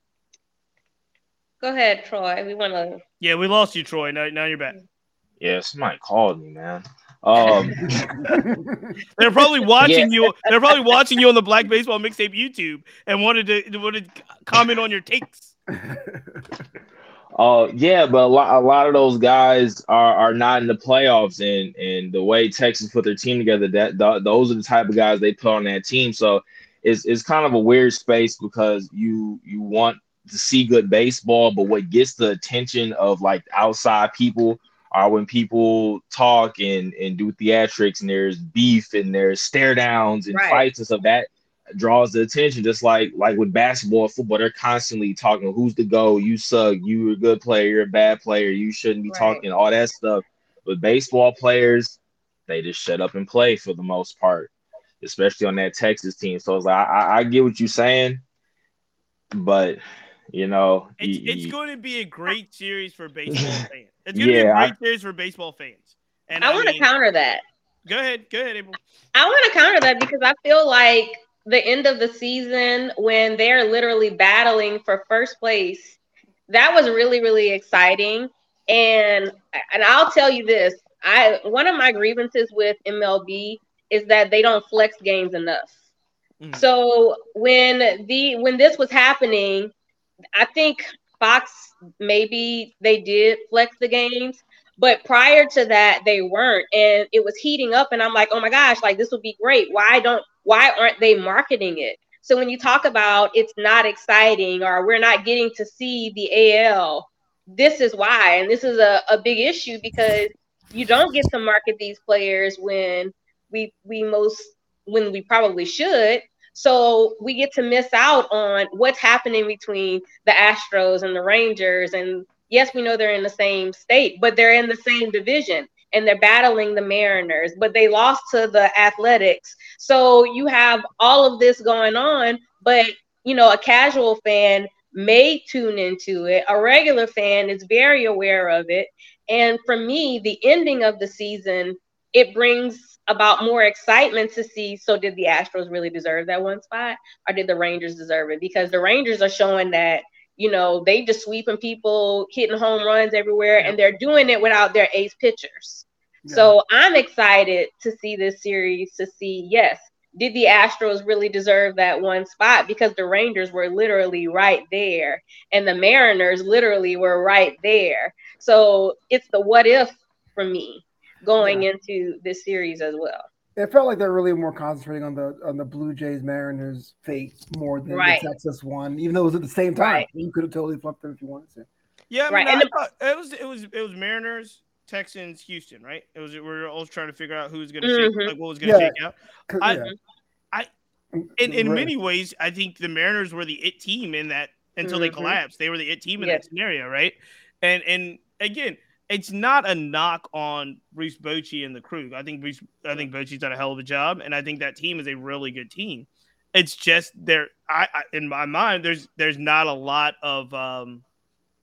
Go ahead, Troy. We want to. Yeah, we lost you, Troy. Now, now you're back. Yeah, somebody called me, man. Um, They're probably watching you. They're probably watching you on the Black Baseball Mixtape YouTube and wanted to wanted to comment on your takes. Uh, yeah, but a lot, a lot of those guys are, are not in the playoffs, and and the way Texas put their team together, that th- those are the type of guys they put on that team. So it's it's kind of a weird space because you you want to see good baseball, but what gets the attention of like outside people are when people talk and and do theatrics, and there's beef and there's stare downs and Right. fights and stuff that draws the attention. Just like like with basketball, football, they're constantly talking who's the go, you suck, you're a good player, you're a bad player, you shouldn't be Right. talking, all that stuff. but baseball players, they just shut up and play for the most part, especially on that Texas team. So it's like I, I, I get what you're saying, but you know, It's, you- it's going to be a great series for baseball fans. It's going to be a Yeah, I- great series for baseball fans. And I want to counter that. Go ahead, go ahead, April. I want to counter that because I feel like the end of the season when they're literally battling for first place, that was really really exciting. And and I'll tell you this, I one of my grievances with MLB is that they don't flex games enough. Mhm. So when the when this was happening, I think Fox maybe they did flex the games, but prior to that they weren't. And it was heating up and i'm like oh my gosh like this would be great. Why don't why aren't they marketing it? So when you talk about it's not exciting or we're not getting to see the al this is why. And this is a, a big issue because you don't get to market these players when we we most when we probably should so we get to miss out on what's happening between the astros and the rangers and yes, we know they're in the same state, but they're in the same division and they're battling the Mariners, but they lost to the Athletics. So you have all of this going on, but you know, a casual fan may tune into it. A regular fan is very aware of it. And for me, the ending of the season, it brings about more excitement to see so did the Astros really deserve that one spot or did the Rangers deserve it? Because the Rangers are showing that you know, they just sweeping people, hitting home runs everywhere, and they're doing it without their ace pitchers. So I'm excited to see this series to see, yes, did the Astros really deserve that one spot? Because the Rangers were literally right there, and the Mariners literally were right there. So it's the what if for me going into this series as well. It felt like they're really more concentrating on the on the Blue Jays Mariners fate more than Right. the Texas one, even though it was at the same time. Right. You could have totally flipped them if you wanted to. Yeah, I mean, Right, I and the- it was it was it was Mariners, Texans, Houston, right? It was we were all trying to figure out who was going to Mhm. shake, like what was going to Yeah. shake out. 'Cause, I- yeah. I- In in Right. many ways, I think the Mariners were the it team in that until they Mhm. collapsed. They were the it team in Yes. that scenario, right? And and again, it's not a knock on Bruce Bochy and the crew. I think Bruce, I think Bochy's done a hell of a job, and I think that team is a really good team. It's just there, I, I in my mind, there's there's not a lot of um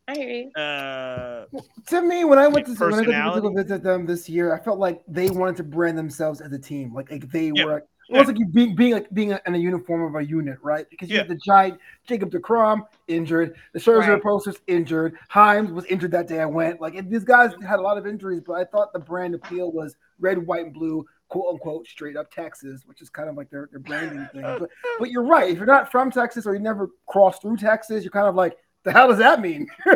I hear you. uh To me, when I went to when I went to visit them this year, I felt like they wanted to brand themselves as a team. Like, like they Yeah. were. It was like you being being like being in a uniform of a unit, right? Because you Yeah. had the giant Jacob DeGrom injured, the Scherzer Right. posters injured, Himes was injured that day I went. Like and these guys had a lot of injuries, but I thought the brand appeal was red, white, and blue, quote unquote straight up Texas, which is kind of like their, their branding thing. But but you're right. If you're not from Texas or you never crossed through Texas, you're kind of like, the hell does that mean?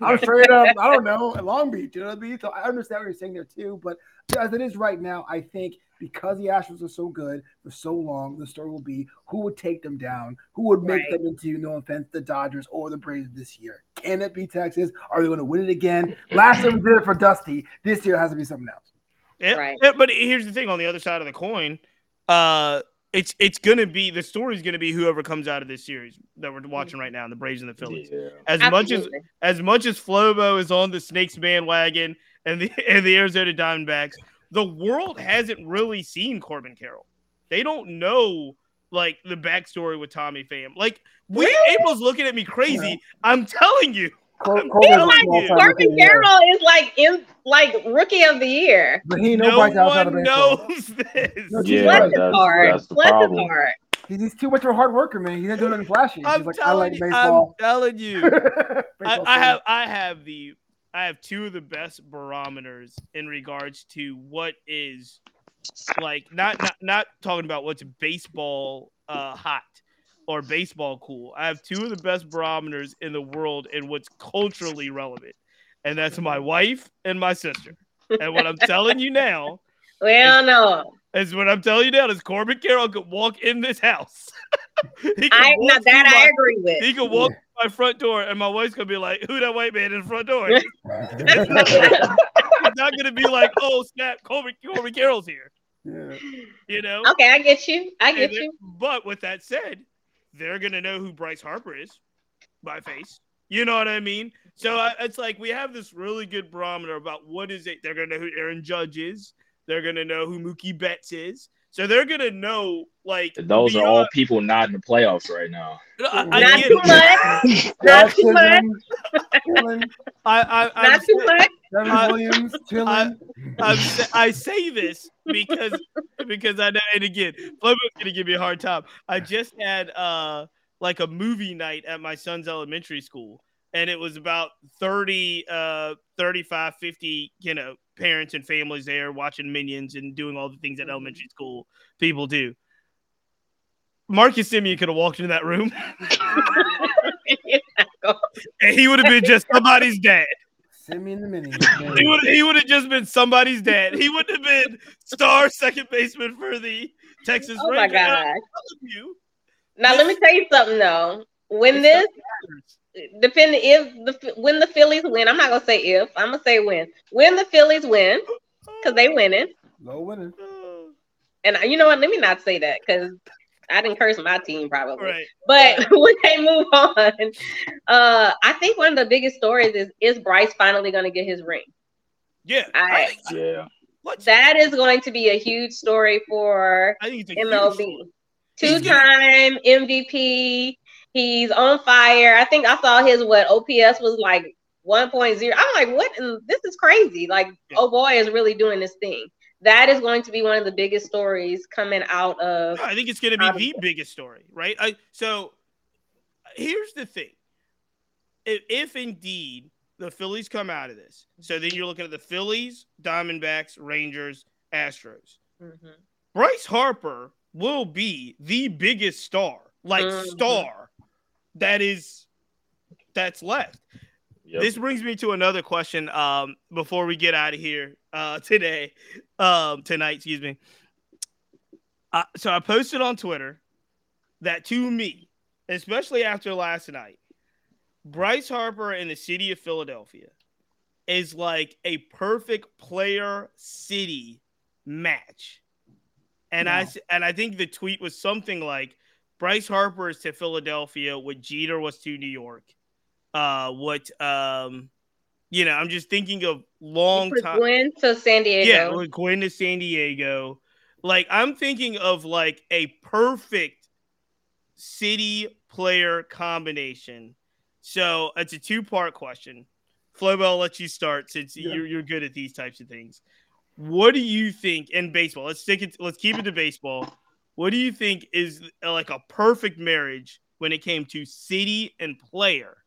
I'm straight up, I don't know, Long Beach, you know what I mean? So I understand what you're saying there too. But as it is right now, I think because the Astros are so good for so long, the story will be who would take them down, who would make right. them into, no offense, the Dodgers or the Braves this year. Can it be Texas? Are they going to win it again? Last year we did it for Dusty. This year has to be something else. Yeah, right. Yeah, but here's the thing: on the other side of the coin, uh, it's it's gonna be the story's gonna be whoever comes out of this series that we're watching right now, the Braves and the Phillies. Yeah. As Absolutely. much as as much as Flobo is on the Snakes bandwagon and the and the Arizona Diamondbacks, the world hasn't really seen Corbin Carroll. They don't know like the backstory with Tommy Pham. Like we really? April's looking at me crazy. Yeah. I'm telling you. Cor- like Corbin Carroll is like in like rookie of the year. But he no one knows this. No, yeah, Bless his heart. Bless his heart. He's too much of a hard worker, man. He doesn't do anything flashy. I'm He's like, I like baseball. I'm telling you. I, I have I have the I have two of the best barometers in regards to what is like not not not talking about what's baseball uh hot or baseball cool. I have two of the best barometers in the world in what's culturally relevant. And that's my wife and my sister. And what I'm telling you now Well no. Is what I'm telling you now is Corbin Carroll could walk in this house. I now that my, I agree with. He could walk my front door, and my wife's gonna be like, "Who that white man in the front door?" It's not gonna be like, "Oh snap, Corbin Corbin Carroll's here." Yeah. You know. Okay, I get you. I get you. But with that said, they're gonna know who Bryce Harper is by face. You know what I mean? So uh, it's like we have this really good barometer about what is it. They're gonna know who Aaron Judge is. They're gonna know who Mookie Betts is. So they're gonna know like those beyond... are all people not in the playoffs right now. I, I not, too much. not too much. I, I, not too much. Williams, I, I, I, say this because because I know, and again, Flobo's gonna give me a hard time. I just had uh like a movie night at my son's elementary school, and it was about 30, uh, 35, 50, you know, parents and families there watching Minions and doing all the things that elementary school people do. Marcus Semien could have walked into that room, and he would have been just somebody's dad. Semien the mini. he would he would have just been somebody's dad. He wouldn't have been star second baseman for the Texas oh Rangers. my god! Now let me tell you something though. When this depending if the when the Phillies win, I'm not gonna say if, I'm gonna say when. When the Phillies win, because they winning. No winning. And you know what? Let me not say that because I didn't curse my team probably. Right. But when they move on, uh, I think one of the biggest stories is is Bryce finally gonna get his ring? Yeah. I, yeah. That is going to be a huge story for MLB. Two time MVP He's on fire. I think I saw his what OPS was like 1.0. I'm like, what? This is crazy. Like, yeah. oh boy, is really doing this thing. That is going to be one of the biggest stories coming out of. I think it's going to be the biggest story, right? I, so here's the thing: if, if indeed the Phillies come out of this, so then you're looking at the Phillies, Diamondbacks, Rangers, Astros. Mm-hmm. Bryce Harper will be the biggest star, like mm-hmm. star that is that's left. Yep. This brings me to another question. Um, before we get out of here uh, today, um, tonight, excuse me. Uh, so I posted on Twitter that to me, especially after last night, Bryce Harper in the city of Philadelphia is like a perfect player city match. And wow. I and I think the tweet was something like Bryce Harper is to Philadelphia, what Jeter was to New York. Uh, what um, you know, I'm just thinking of long time. Gwynn to San Diego. Yeah, with Gwynn to San Diego. Like I'm thinking of like a perfect city player combination. So it's a two part question. Flobo, I'll let you start since yeah. you're, you're good at these types of things. What do you think in baseball? Let's stick it. Let's keep it to baseball. What do you think is uh, like a perfect marriage when it came to city and player?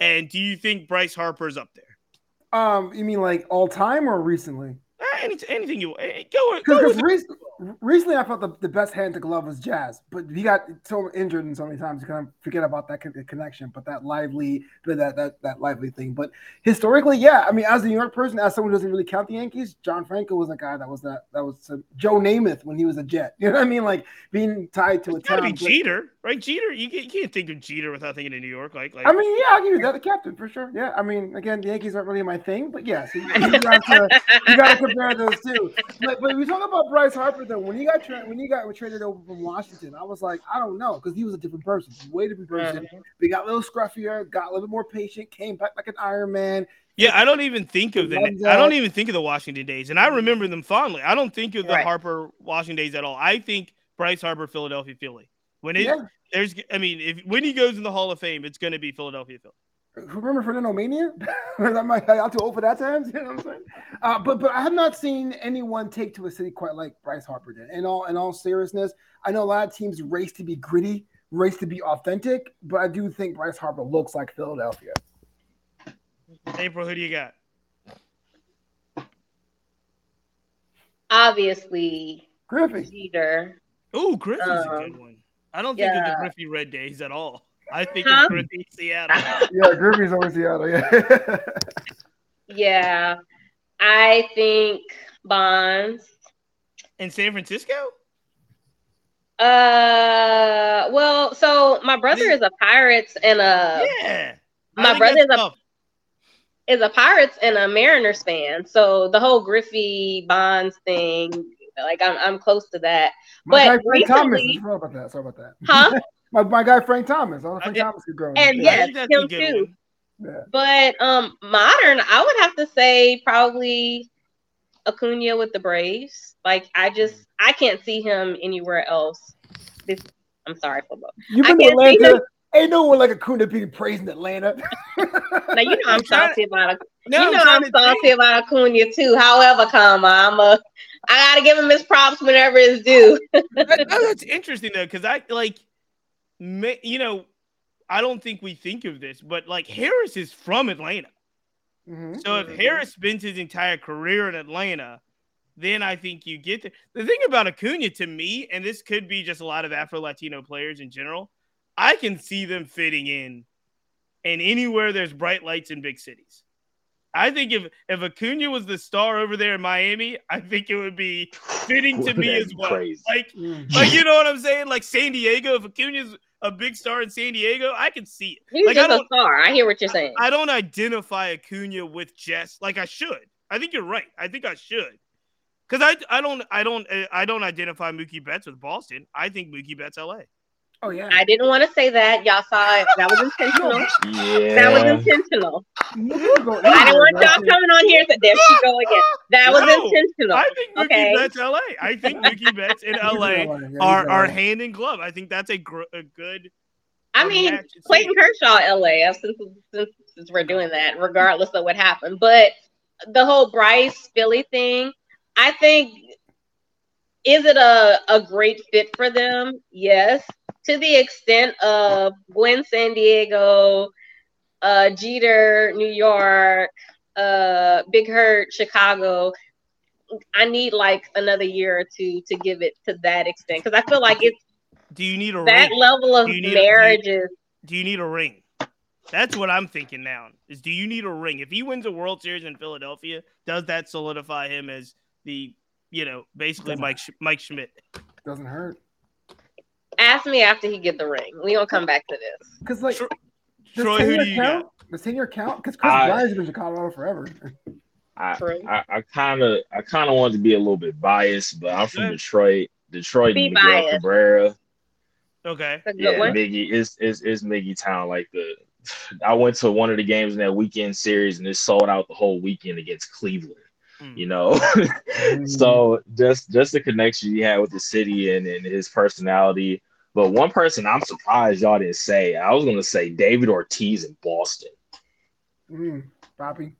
And do you think Bryce Harper is up there? Um, you mean like all time or recently? Any, anything you eh, go. go recently, recently, I felt the, the best hand to glove was Jazz, but he got so injured and so many times you kind of forget about that con- connection. But that lively, that that that lively thing. But historically, yeah, I mean, as a New York person, as someone who doesn't really count the Yankees, John Franco was a guy that was that that was uh, Joe Namath when he was a Jet. You know what I mean? Like being tied to a It's gotta town. be but- Jeter, right? Jeter, you, can't- you can't think of Jeter without thinking of New York. Like, like I mean, yeah, I'll give you that, the captain for sure. Yeah, I mean, again, the Yankees aren't really my thing, but yes, you, you got to you got to compare those two. But, but we talk about Bryce Harper though. When he got tra- when he got traded over from Washington, I was like, I don't know, because he was a different person, way different person. We got a little scruffier, got a little bit more patient, came back like an Iron Man. yeah, I don't even think of the. I don't even think of the Washington days, and I remember them fondly. I don't think of the Right. Harper Washington days at all. I think Bryce Harper, Philadelphia, Philly. When it Yeah, there's, I mean, if when he goes in the Hall of Fame, it's going to be Philadelphia, Philly. Remember Fernandomania? I might out too old for that times. You know what I'm saying? Uh, but but I have not seen anyone take to a city quite like Bryce Harper did. In all in all seriousness, I know a lot of teams race to be gritty, race to be authentic, but I do think Bryce Harper looks like Philadelphia. April, who do you got? Obviously, Griffey. Jeter. Ooh, Griffey's a Um, good one. I don't think of the yeah. Griffey Red Days at all. I think Huh? of Griffey Seattle. Yeah, Griffey's over Seattle. Yeah. Yeah, I think Bonds. In San Francisco? Uh, well, so my brother is a Pirates and a yeah. My brother is a tough. is a Pirates and a Mariners fan. So the whole Griffey Bonds thing, like I'm I'm close to that. My But guy Frank Thomas. recently- Sorry about that. Sorry about that. Huh? my, my guy Frank Thomas. I was I Frank did- Thomas could grow. And I yes, think him too. Yeah. But um modern, I would have to say probably Acuna with the Braves. Like I just I can't see him anywhere else. This I'm sorry, football. You've been to can't see Atlanta. Ain't no one like Acuna being praised in Atlanta. Now you know I'm I'm trying- salty about Acuna. No, you know trying I'm salty think. about Acuna too. However, comma, I'm a I gotta give him his props whenever it's due. That- oh, that's interesting though, because I like, ma- you know, I don't think we think of this, but like Harris is from Atlanta. Mhm. So if Harris spends his entire career in Atlanta, then I think you get there. The thing about Acuna to me, and this could be just a lot of Afro Latino players in general, I can see them fitting in and anywhere there's bright lights in big cities. I think if if Acuna was the star over there in Miami, I think it would be fitting to me as well. crazy. Like Mm. like you know what I'm saying? Like San Diego, if Acuna's a big star in San Diego, I can see it. He's Like, I just a don't- star. I hear what you're saying. I don't identify Acuna with Jess like I should. I think you're right. I think I should. Cuz I I don't I don't I don't identify Mookie Betts with Boston. I think Mookie Betts LA. Oh yeah. I didn't want to say that. Y'all saw it. That was intentional. Yeah. That was intentional. You can go I didn't want y'all Justin. coming on here. and said, There she go again. That was intentional. I think Mookie Okay. Betts LA. I think Mookie Betts in LA in LA, yeah, are are hand in glove. I think that's a gr- a good I mean, match to see. Clayton Kershaw, LA. Uh, since, since since we're doing that, regardless of what happened, but the whole Bryce Philly thing, I think, is it a a great fit for them? Yes, to the extent of Gwynn San Diego, uh, Jeter New York, uh, Big Hurt Chicago. I need like another year or two to give it to that extent because I feel like it's Do you need a that ring? level of Do you need- do you- marriages. do you need a ring? That's what I'm thinking now. Is do you need a ring? If he wins a World Series in Philadelphia, does that solidify him as the, you know, basically Doesn't- Mike Mike Schmidt? Doesn't hurt. Ask me after he get the ring. We gonna come back to this. Because like Tro- does Troy, who do you count? got? Does tenure count? Because Kris I- Bryant's been in Colorado forever. I I, I kind of I kind of wanted to be a little bit biased, but I'm from Good. Detroit. Detroit Be Miguel biased. Cabrera. Okay. Yeah, one. Miggy is is is Miggy Town. Like the I went to one of the games in that weekend series and it sold out the whole weekend against Cleveland. Mm. You know, so just just the connection he had with the city and, and his personality. But one person I'm surprised y'all didn't say. I was gonna say David Ortiz in Boston. Mm, Bobby.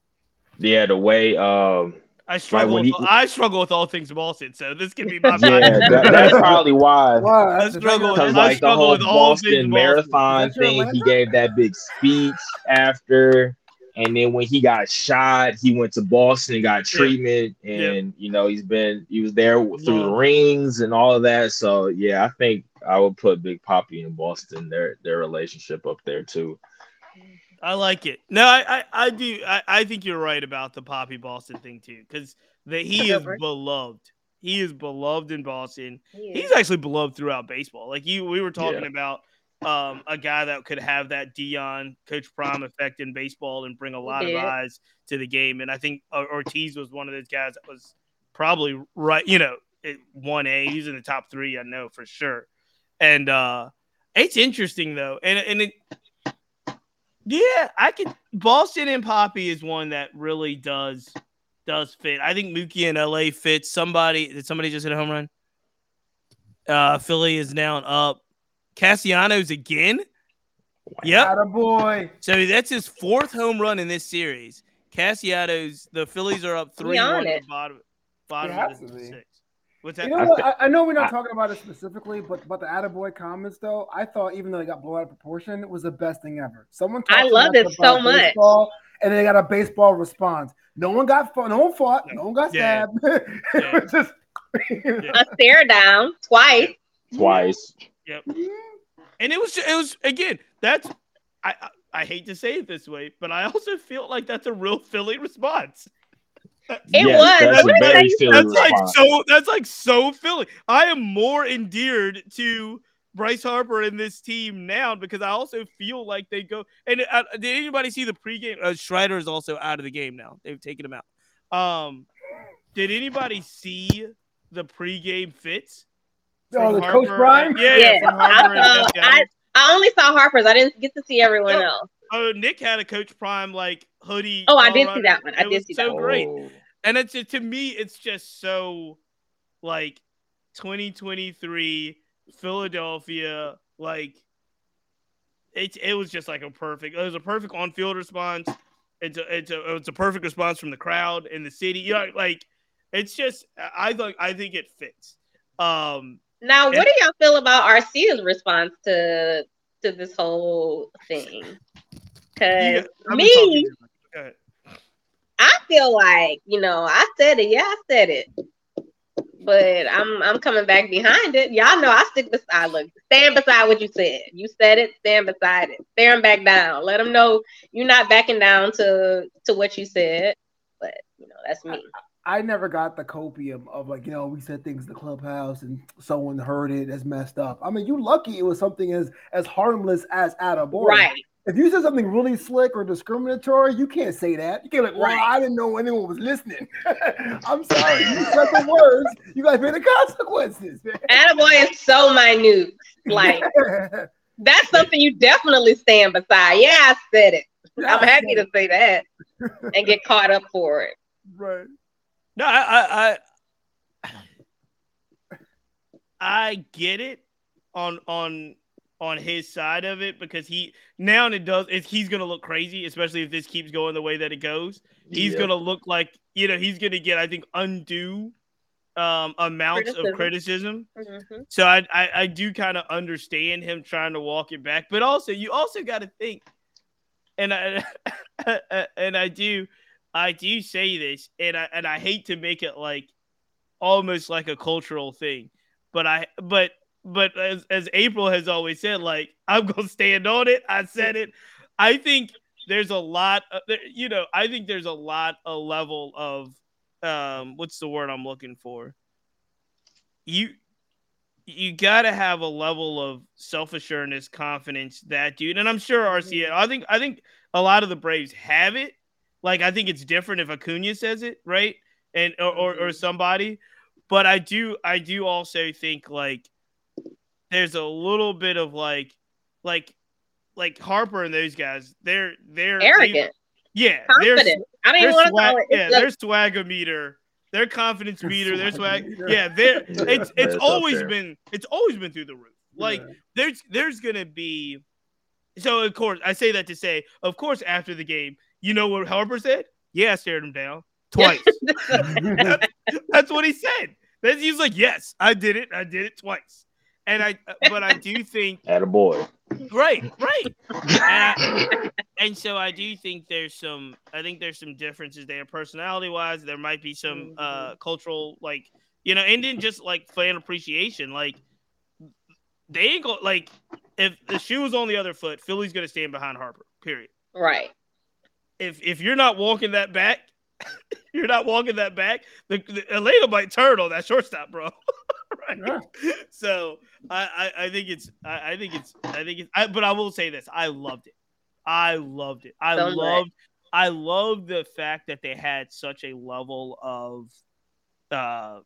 Yeah, the way um I struggle. when with, he- I struggle with all things Boston, so this can be my yeah, bias. that, that's probably why. Wow, I struggle with- Because I like the struggle whole with all Boston Boston. marathon Is thing, he gave that big speech after, and then when he got shot, he went to Boston and got treatment, yeah. and yeah. you know he's been he was there through the rings and all of that. So yeah, I think I would put Big Poppy in Boston their their relationship up there too. I like it. No, I I, I do. I, I think you're right about the Poppy Boston thing too, because that he is beloved. He is beloved in Boston. He He's actually beloved throughout baseball. Like you, we were talking yeah. about um, a guy that could have that Deion Coach Prime effect in baseball and bring a lot of eyes to the game. And I think Ortiz was one of those guys that was probably right. You know, one A. He's in the top three. I know for sure. And uh, it's interesting though, and and it, yeah, I could. Boston and Poppy is one that really does does fit. I think Mookie and LA fits. Somebody did somebody just hit a home run? Uh, Philly is now up. Castellanos again. Yeah, boy. So that's his fourth home run in this series. Castellanos, the Phillies are up three one at the bottom, bottom of the six. What's that? You know what? I, I, know we're not talking about it specifically, but but the Attaboy comments though, I thought even though they got blown out of proportion, it was the best thing ever. Someone I love it so much. And they got a baseball response. No one got fought, no one fought, no, one got yeah. stabbed. Yeah. just a stare down twice. Twice. Yep. Mm-hmm. And it was it was again, that's I I hate to say it this way, but I also feel like that's a real Philly response. It yes, was. That's, very Philly that's like so. That's like so Philly. I am more endeared to Bryce Harper and this team now because I also feel like they go. And uh, did anybody see the pregame? Uh, Strider is also out of the game now. They've taken him out. Um, did anybody see the pregame fits? Oh, the Harper? Coach Brian. Yeah, yeah. I, I, I, only saw Harper's. I didn't get to see everyone else. Oh, Nick had a Coach Prime like hoodie. Oh, I did see that one. I did see so that one. great. And it's to me, it's just so like 2023 Philadelphia. Like it, it was just like a perfect. It was a perfect on field response. It's a, it's a it's a perfect response from the crowd in the city. You know, like it's just I think I think it fits. Um Now, what and, do y'all feel about Arcia's response to to this whole thing? Because me, I feel like, you know, I said it. Yeah, I said it. But I'm I'm coming back behind it. Y'all know I stick beside. Look, stand beside what you said. You said it. Stand beside it. Stand back down. Let them know you're not backing down to to what you said. But you know, that's me. I, I never got the copium of like, you know, we said things in the clubhouse and someone heard it as messed up. I mean, you lucky it was something as as harmless as Attaboy. Right. If you said something really slick or discriminatory, you can't say that. You can't like, well, right. I didn't know anyone was listening. I'm sorry. You said the words. You got to pay the consequences. Attaboy is so minute. Like that's something you definitely stand beside. Yeah, I said it. I'm happy to say that and get caught up for it. Right. No, I I I, I get it on on on his side of it because he now it does it, he's gonna look crazy, especially if this keeps going the way that it goes. He's yeah. gonna look like you know he's gonna get I think undue um, amounts criticism. of criticism. Mm-hmm. So I, I I do kind of understand him trying to walk it back, but also you also got to think, and I and I do I do say this, and I and I hate to make it like almost like a cultural thing, but I but but as, as April has always said, like I'm gonna stand on it. I said it. I think there's a lot. Of, you know, I think there's a lot, a level of um, what's the word I'm looking for? You you gotta have a level of self assurance, confidence that dude, and I'm sure Arcia. I think I think a lot of the Braves have it. Like I think it's different if Acuna says it, right? And or, or, or mm-hmm. somebody. But I do I do also think like there's a little bit of like like like Harper and those guys, they're they're arrogant. They, yeah, confident. I don't even want to call it. Yeah, their swagger meter, their confidence meter, their swag. Yeah, they're it's it's always been it's always been through the roof. Like yeah. there's there's gonna be so of course I say that to say, of course, after the game, you know what Harper said? Yeah, I stared him down twice. that's, that's what he said. Then he's like, Yes, I did it. I did it twice and I, but I do think, at a boy, right, right, and I, and so I do think there's some. I think there's some differences there, personality wise. There might be some uh cultural, like you know, and then just like fan appreciation. Like they ain't go like if the shoe was on the other foot, Philly's gonna stand behind Harper. Period. Right. If if you're not walking that back, you're not walking that back. The, the Atlanta might turn on that shortstop, bro. right. Yeah. So I, I I think it's I, I think it's I think it's I, but I will say this: I loved it. I loved it. I So loved I loved the fact that they had such a level of uh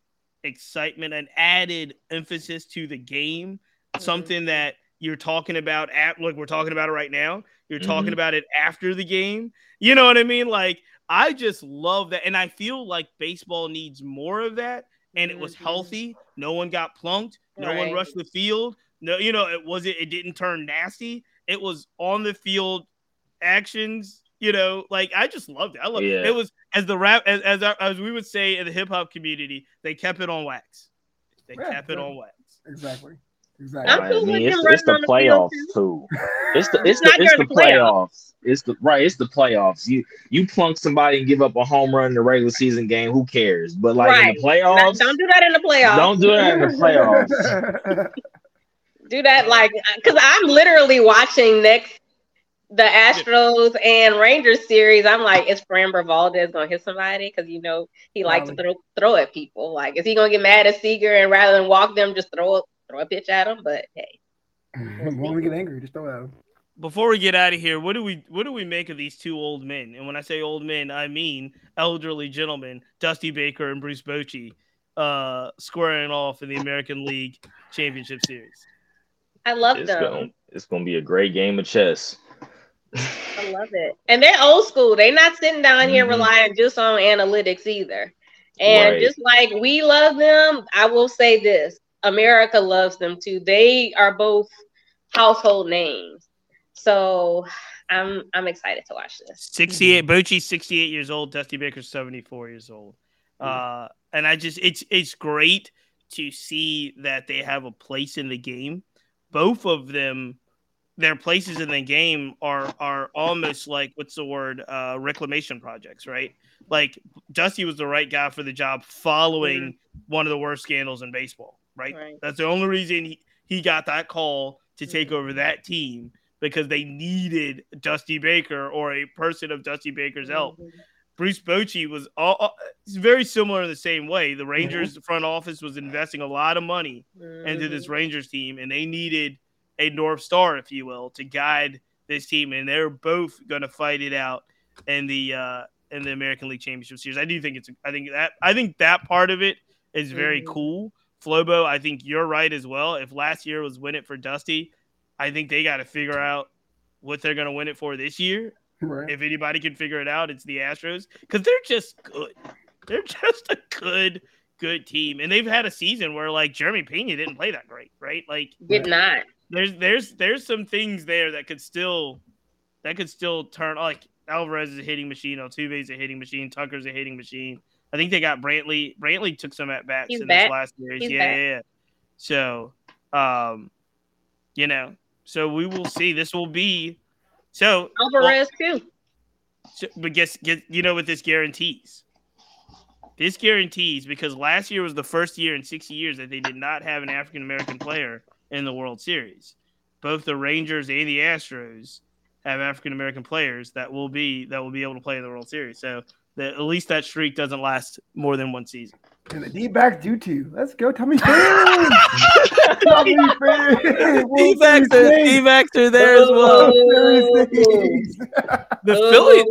excitement and added emphasis to the game. Mm-hmm. Something that you're talking about at like we're talking about it right now. You're talking Mhm. about it after the game. You know what I mean? Like I just love that, and I feel like baseball needs more of that. And it was Mhm. healthy. No one got plunked. No one rushed the field. No, you know, it wasn't. It didn't turn nasty. It was on the field actions. You know, like I just loved it. I love Yeah. it. Was as the rap as as, our, as we would say in the hip hop community, they kept it on wax. They Yeah, kept it on wax. Exactly. I'm Exactly. I cool mean, it's, it's the running on the playoffs too. It's the it's the it's the during the playoffs. playoffs. It's the right. It's the playoffs. You you plunk somebody and give up a home run in the regular season game. Who cares? But like in the Not- playoffs, don't do that in the playoffs. don't do that in the playoffs. do that like because I'm literally watching next the Astros and Rangers series. I'm like, is Framber Valdez gonna hit somebody? Because you know he likes to throw throw at people. Like, is he gonna get mad at Seager and rather than walk them, just throw a throw a pitch at him? But hey, when we get angry, just throw it at him. Before we get out of here, what do we what do we make of these two old men? And when I say old men, I mean elderly gentlemen, Dusty Baker and Bruce Bochy, uh, squaring off in the American League Championship Series. I love it's them. gonna it's gonna be a great game of chess. I love it. And they're old school. They're not sitting down here Mhm. relying just on analytics either. And Right. just like we love them, I will say this America loves them too. They are both household names. So I'm I'm excited to watch this. 68 Bochy's 68 years old, Dusty Baker's 74 years old. Uh, and I just it's it's great to see that they have a place in the game. Both of them their places in the game are are almost like what's the word uh reclamation projects, right? Like Dusty was the right guy for the job following one of the worst scandals in baseball, right? Right. That's the only reason he, he got that call to take over that team because they needed Dusty Baker or a person of Dusty Baker's help. Bruce Bochy was all, all- it's very similar in the same way. The Rangers front office was investing a lot of money into this Mm-hmm. Rangers team, and they needed a North Star, if you will, to guide this team. And they're both going to fight it out in the uh, in the American League Championship Series. I do think it's I think that I think that part of it is very cool. Flobo, I think you're right as well. If last year was win it for Dusty, I think they got to figure out what they're going to win it for this year. Right. If anybody can figure it out, it's the Astros because they're just good. They're just a good, good team, and they've had a season where like Jeremy Pena didn't play that great, right? Like Did not. there's there's there's some things there that could still that could still turn like Alvarez is a hitting machine, Altuve's a hitting machine, Tucker's a hitting machine. I think they got Brantley. Brantley took some at bats in back. this last series. Yeah, yeah, yeah. So, um, you know, so we will see. This will be so. Alvarez too. So, but guess get you know what this guarantees. This guarantees because last year was the first year in 60 years that they did not have an African American player in the World Series. Both the Rangers and the Astros have African American players that will be that will be able to play in the World Series. So that at least that streak doesn't last more than one season. And the D back do to. Let's go, Tommy fans. Tommy Pham. World Series thing. backs are World Series Oh. things. The Oh. Phillies,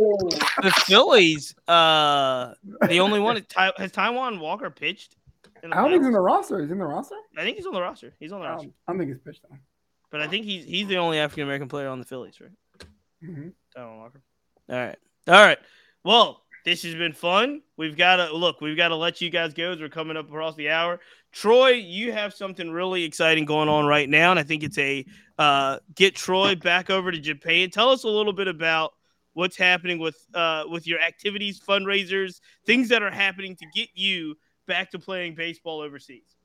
the Phillies, uh, the only one Ty- has Taijuan Walker pitched. in the I don't think he's in the roster. Is he in the roster? I think he's on the roster. He's on the roster. I don't think he's pitched though. But I think he's he's the only African American player on the Phillies, right? hmm Taijuan Walker. All right. All right. Well, this has been fun. We've got to look, we've got to let you guys go as we're coming up across the hour. Troy, you have something really exciting going on right now. And I think it's a uh, get Troy back over to Japan. Tell us a little bit about what's happening with uh, with your activities, fundraisers, things that are happening to get you back to playing baseball overseas.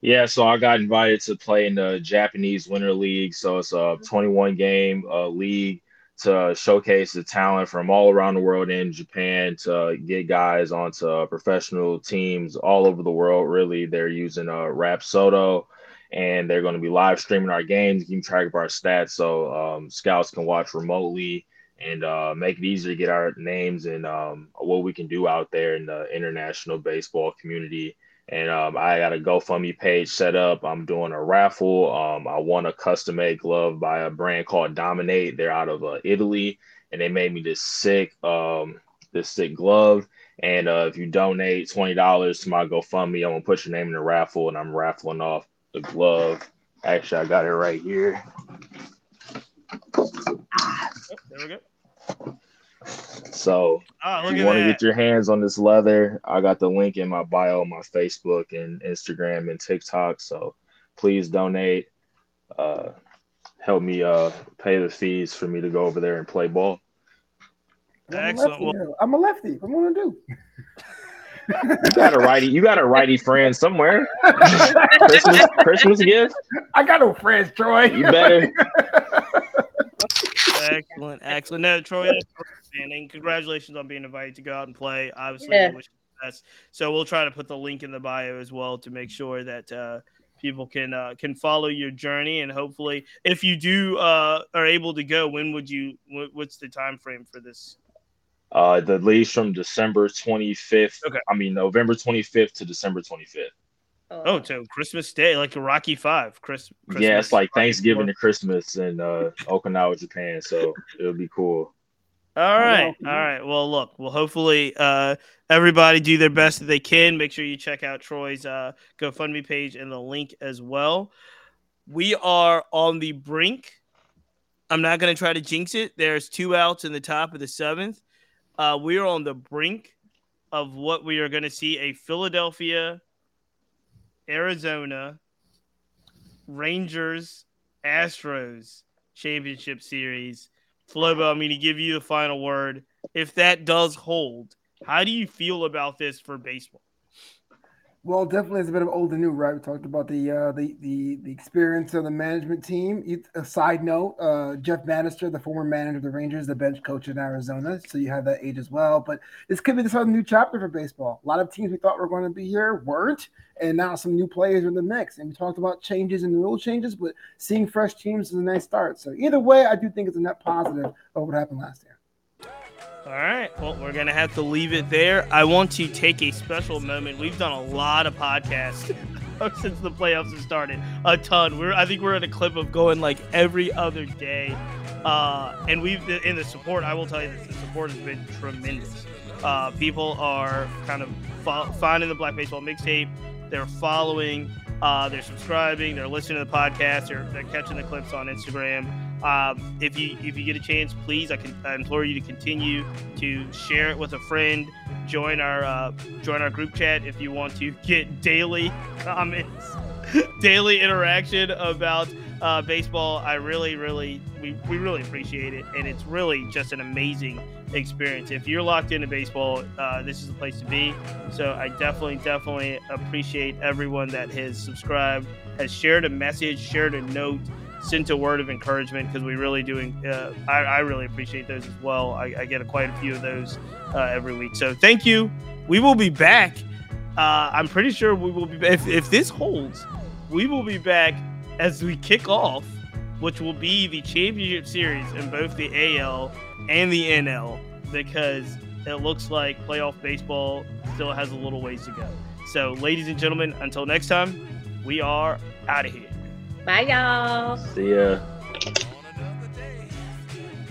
Yeah, so I got invited to play in the Japanese Winter League. So it's a 21 game uh, league to showcase the talent from all around the world in Japan to get guys onto professional teams all over the world. Really, they're using uh, Rapsodo and they're going to be live streaming our games, keeping track of our stats so um, scouts can watch remotely and uh, make it easier to get our names and um, what we can do out there in the international baseball community. And um, I got a GoFundMe page set up. I'm doing a raffle. Um, I won a custom made glove by a brand called Dominate. They're out of uh, Italy, and they made me this sick, um, this sick glove. And uh, if you donate twenty dollars to my GoFundMe, I'm gonna put your name in the raffle, and I'm raffling off the glove. Actually, I got it right here. Oh, there we go. So Ah, if you want to get your hands on this leather, I got the link in my bio, on my Facebook and Instagram and TikTok. So please donate. Uh, help me uh, pay the fees for me to go over there and play ball. I'm a Excellent. lefty. I'm a lefty. What am I gonna do? You got a righty. You got a righty friend somewhere. Christmas Christmas gift. I got no friends, Troy. You better. Excellent, excellent. No, Troy, that's outstanding. Congratulations on being invited to go out and play. Obviously, Yeah. we wish you the best. So we'll try to put the link in the bio as well to make sure that uh, people can uh, can follow your journey and hopefully, if you do uh, are able to go, when would you? What's the time frame for this? Uh, the leash from December 25th. Okay. I mean November 25th to December 25th. Oh, so Christmas Day, like a Rocky Five. Chris. Christmas, yeah, it's like Rocky Thanksgiving Four. to Christmas in uh, Okinawa, Japan. So it'll be cool. All right, all right. Well, look, well, hopefully, uh, everybody do their best that they can. Make sure you check out Troy's uh, GoFundMe page and the link as well. We are on the brink. I'm not going to try to jinx it. There's two outs in the top of the seventh. Uh, we are on the brink of what we are going to see a Philadelphia, Arizona, Rangers, Astros championship series. Flobo, I'm going to give you the final word. If that does hold, how do you feel about this for baseball? Well, definitely it's a bit of old and new, right? We talked about the uh, the the the experience of the management team. A side note: uh, Jeff Banister, the former manager of the Rangers, the bench coach in Arizona, so you have that age as well. But this could be the start of new chapter for baseball. A lot of teams we thought were going to be here weren't, and now some new players are in the mix. And we talked about changes and rule changes, but seeing fresh teams is a nice start. So either way, I do think it's a net positive of what happened last year. All right. Well, we're going to have to leave it there. I want to take a special moment. We've done a lot of podcasts since the playoffs have started. A ton. We're I think we're at a clip of going like every other day. Uh, and we've in the support, I will tell you the support has been tremendous. Uh, people are kind of fo- finding the Black Baseball mixtape. They're following, uh, they're subscribing, they're listening to the podcast, they're catching the clips on Instagram. Um, if you if you get a chance, please, I can I implore you to continue to share it with a friend. Join our uh, join our group chat if you want to get daily comments, daily interaction about uh, baseball. I really, really, we, we really appreciate it, and it's really just an amazing experience. If you're locked into baseball, uh, this is the place to be. So I definitely, definitely appreciate everyone that has subscribed, has shared a message, shared a note sent a word of encouragement because we really do. Uh, I, I really appreciate those as well. I, I get a, quite a few of those uh, every week. So thank you. We will be back. Uh, I'm pretty sure we will be. If, if this holds, we will be back as we kick off, which will be the championship series in both the AL and the NL because it looks like playoff baseball still has a little ways to go. So, ladies and gentlemen, until next time, we are out of here. Bye, y'all. See ya.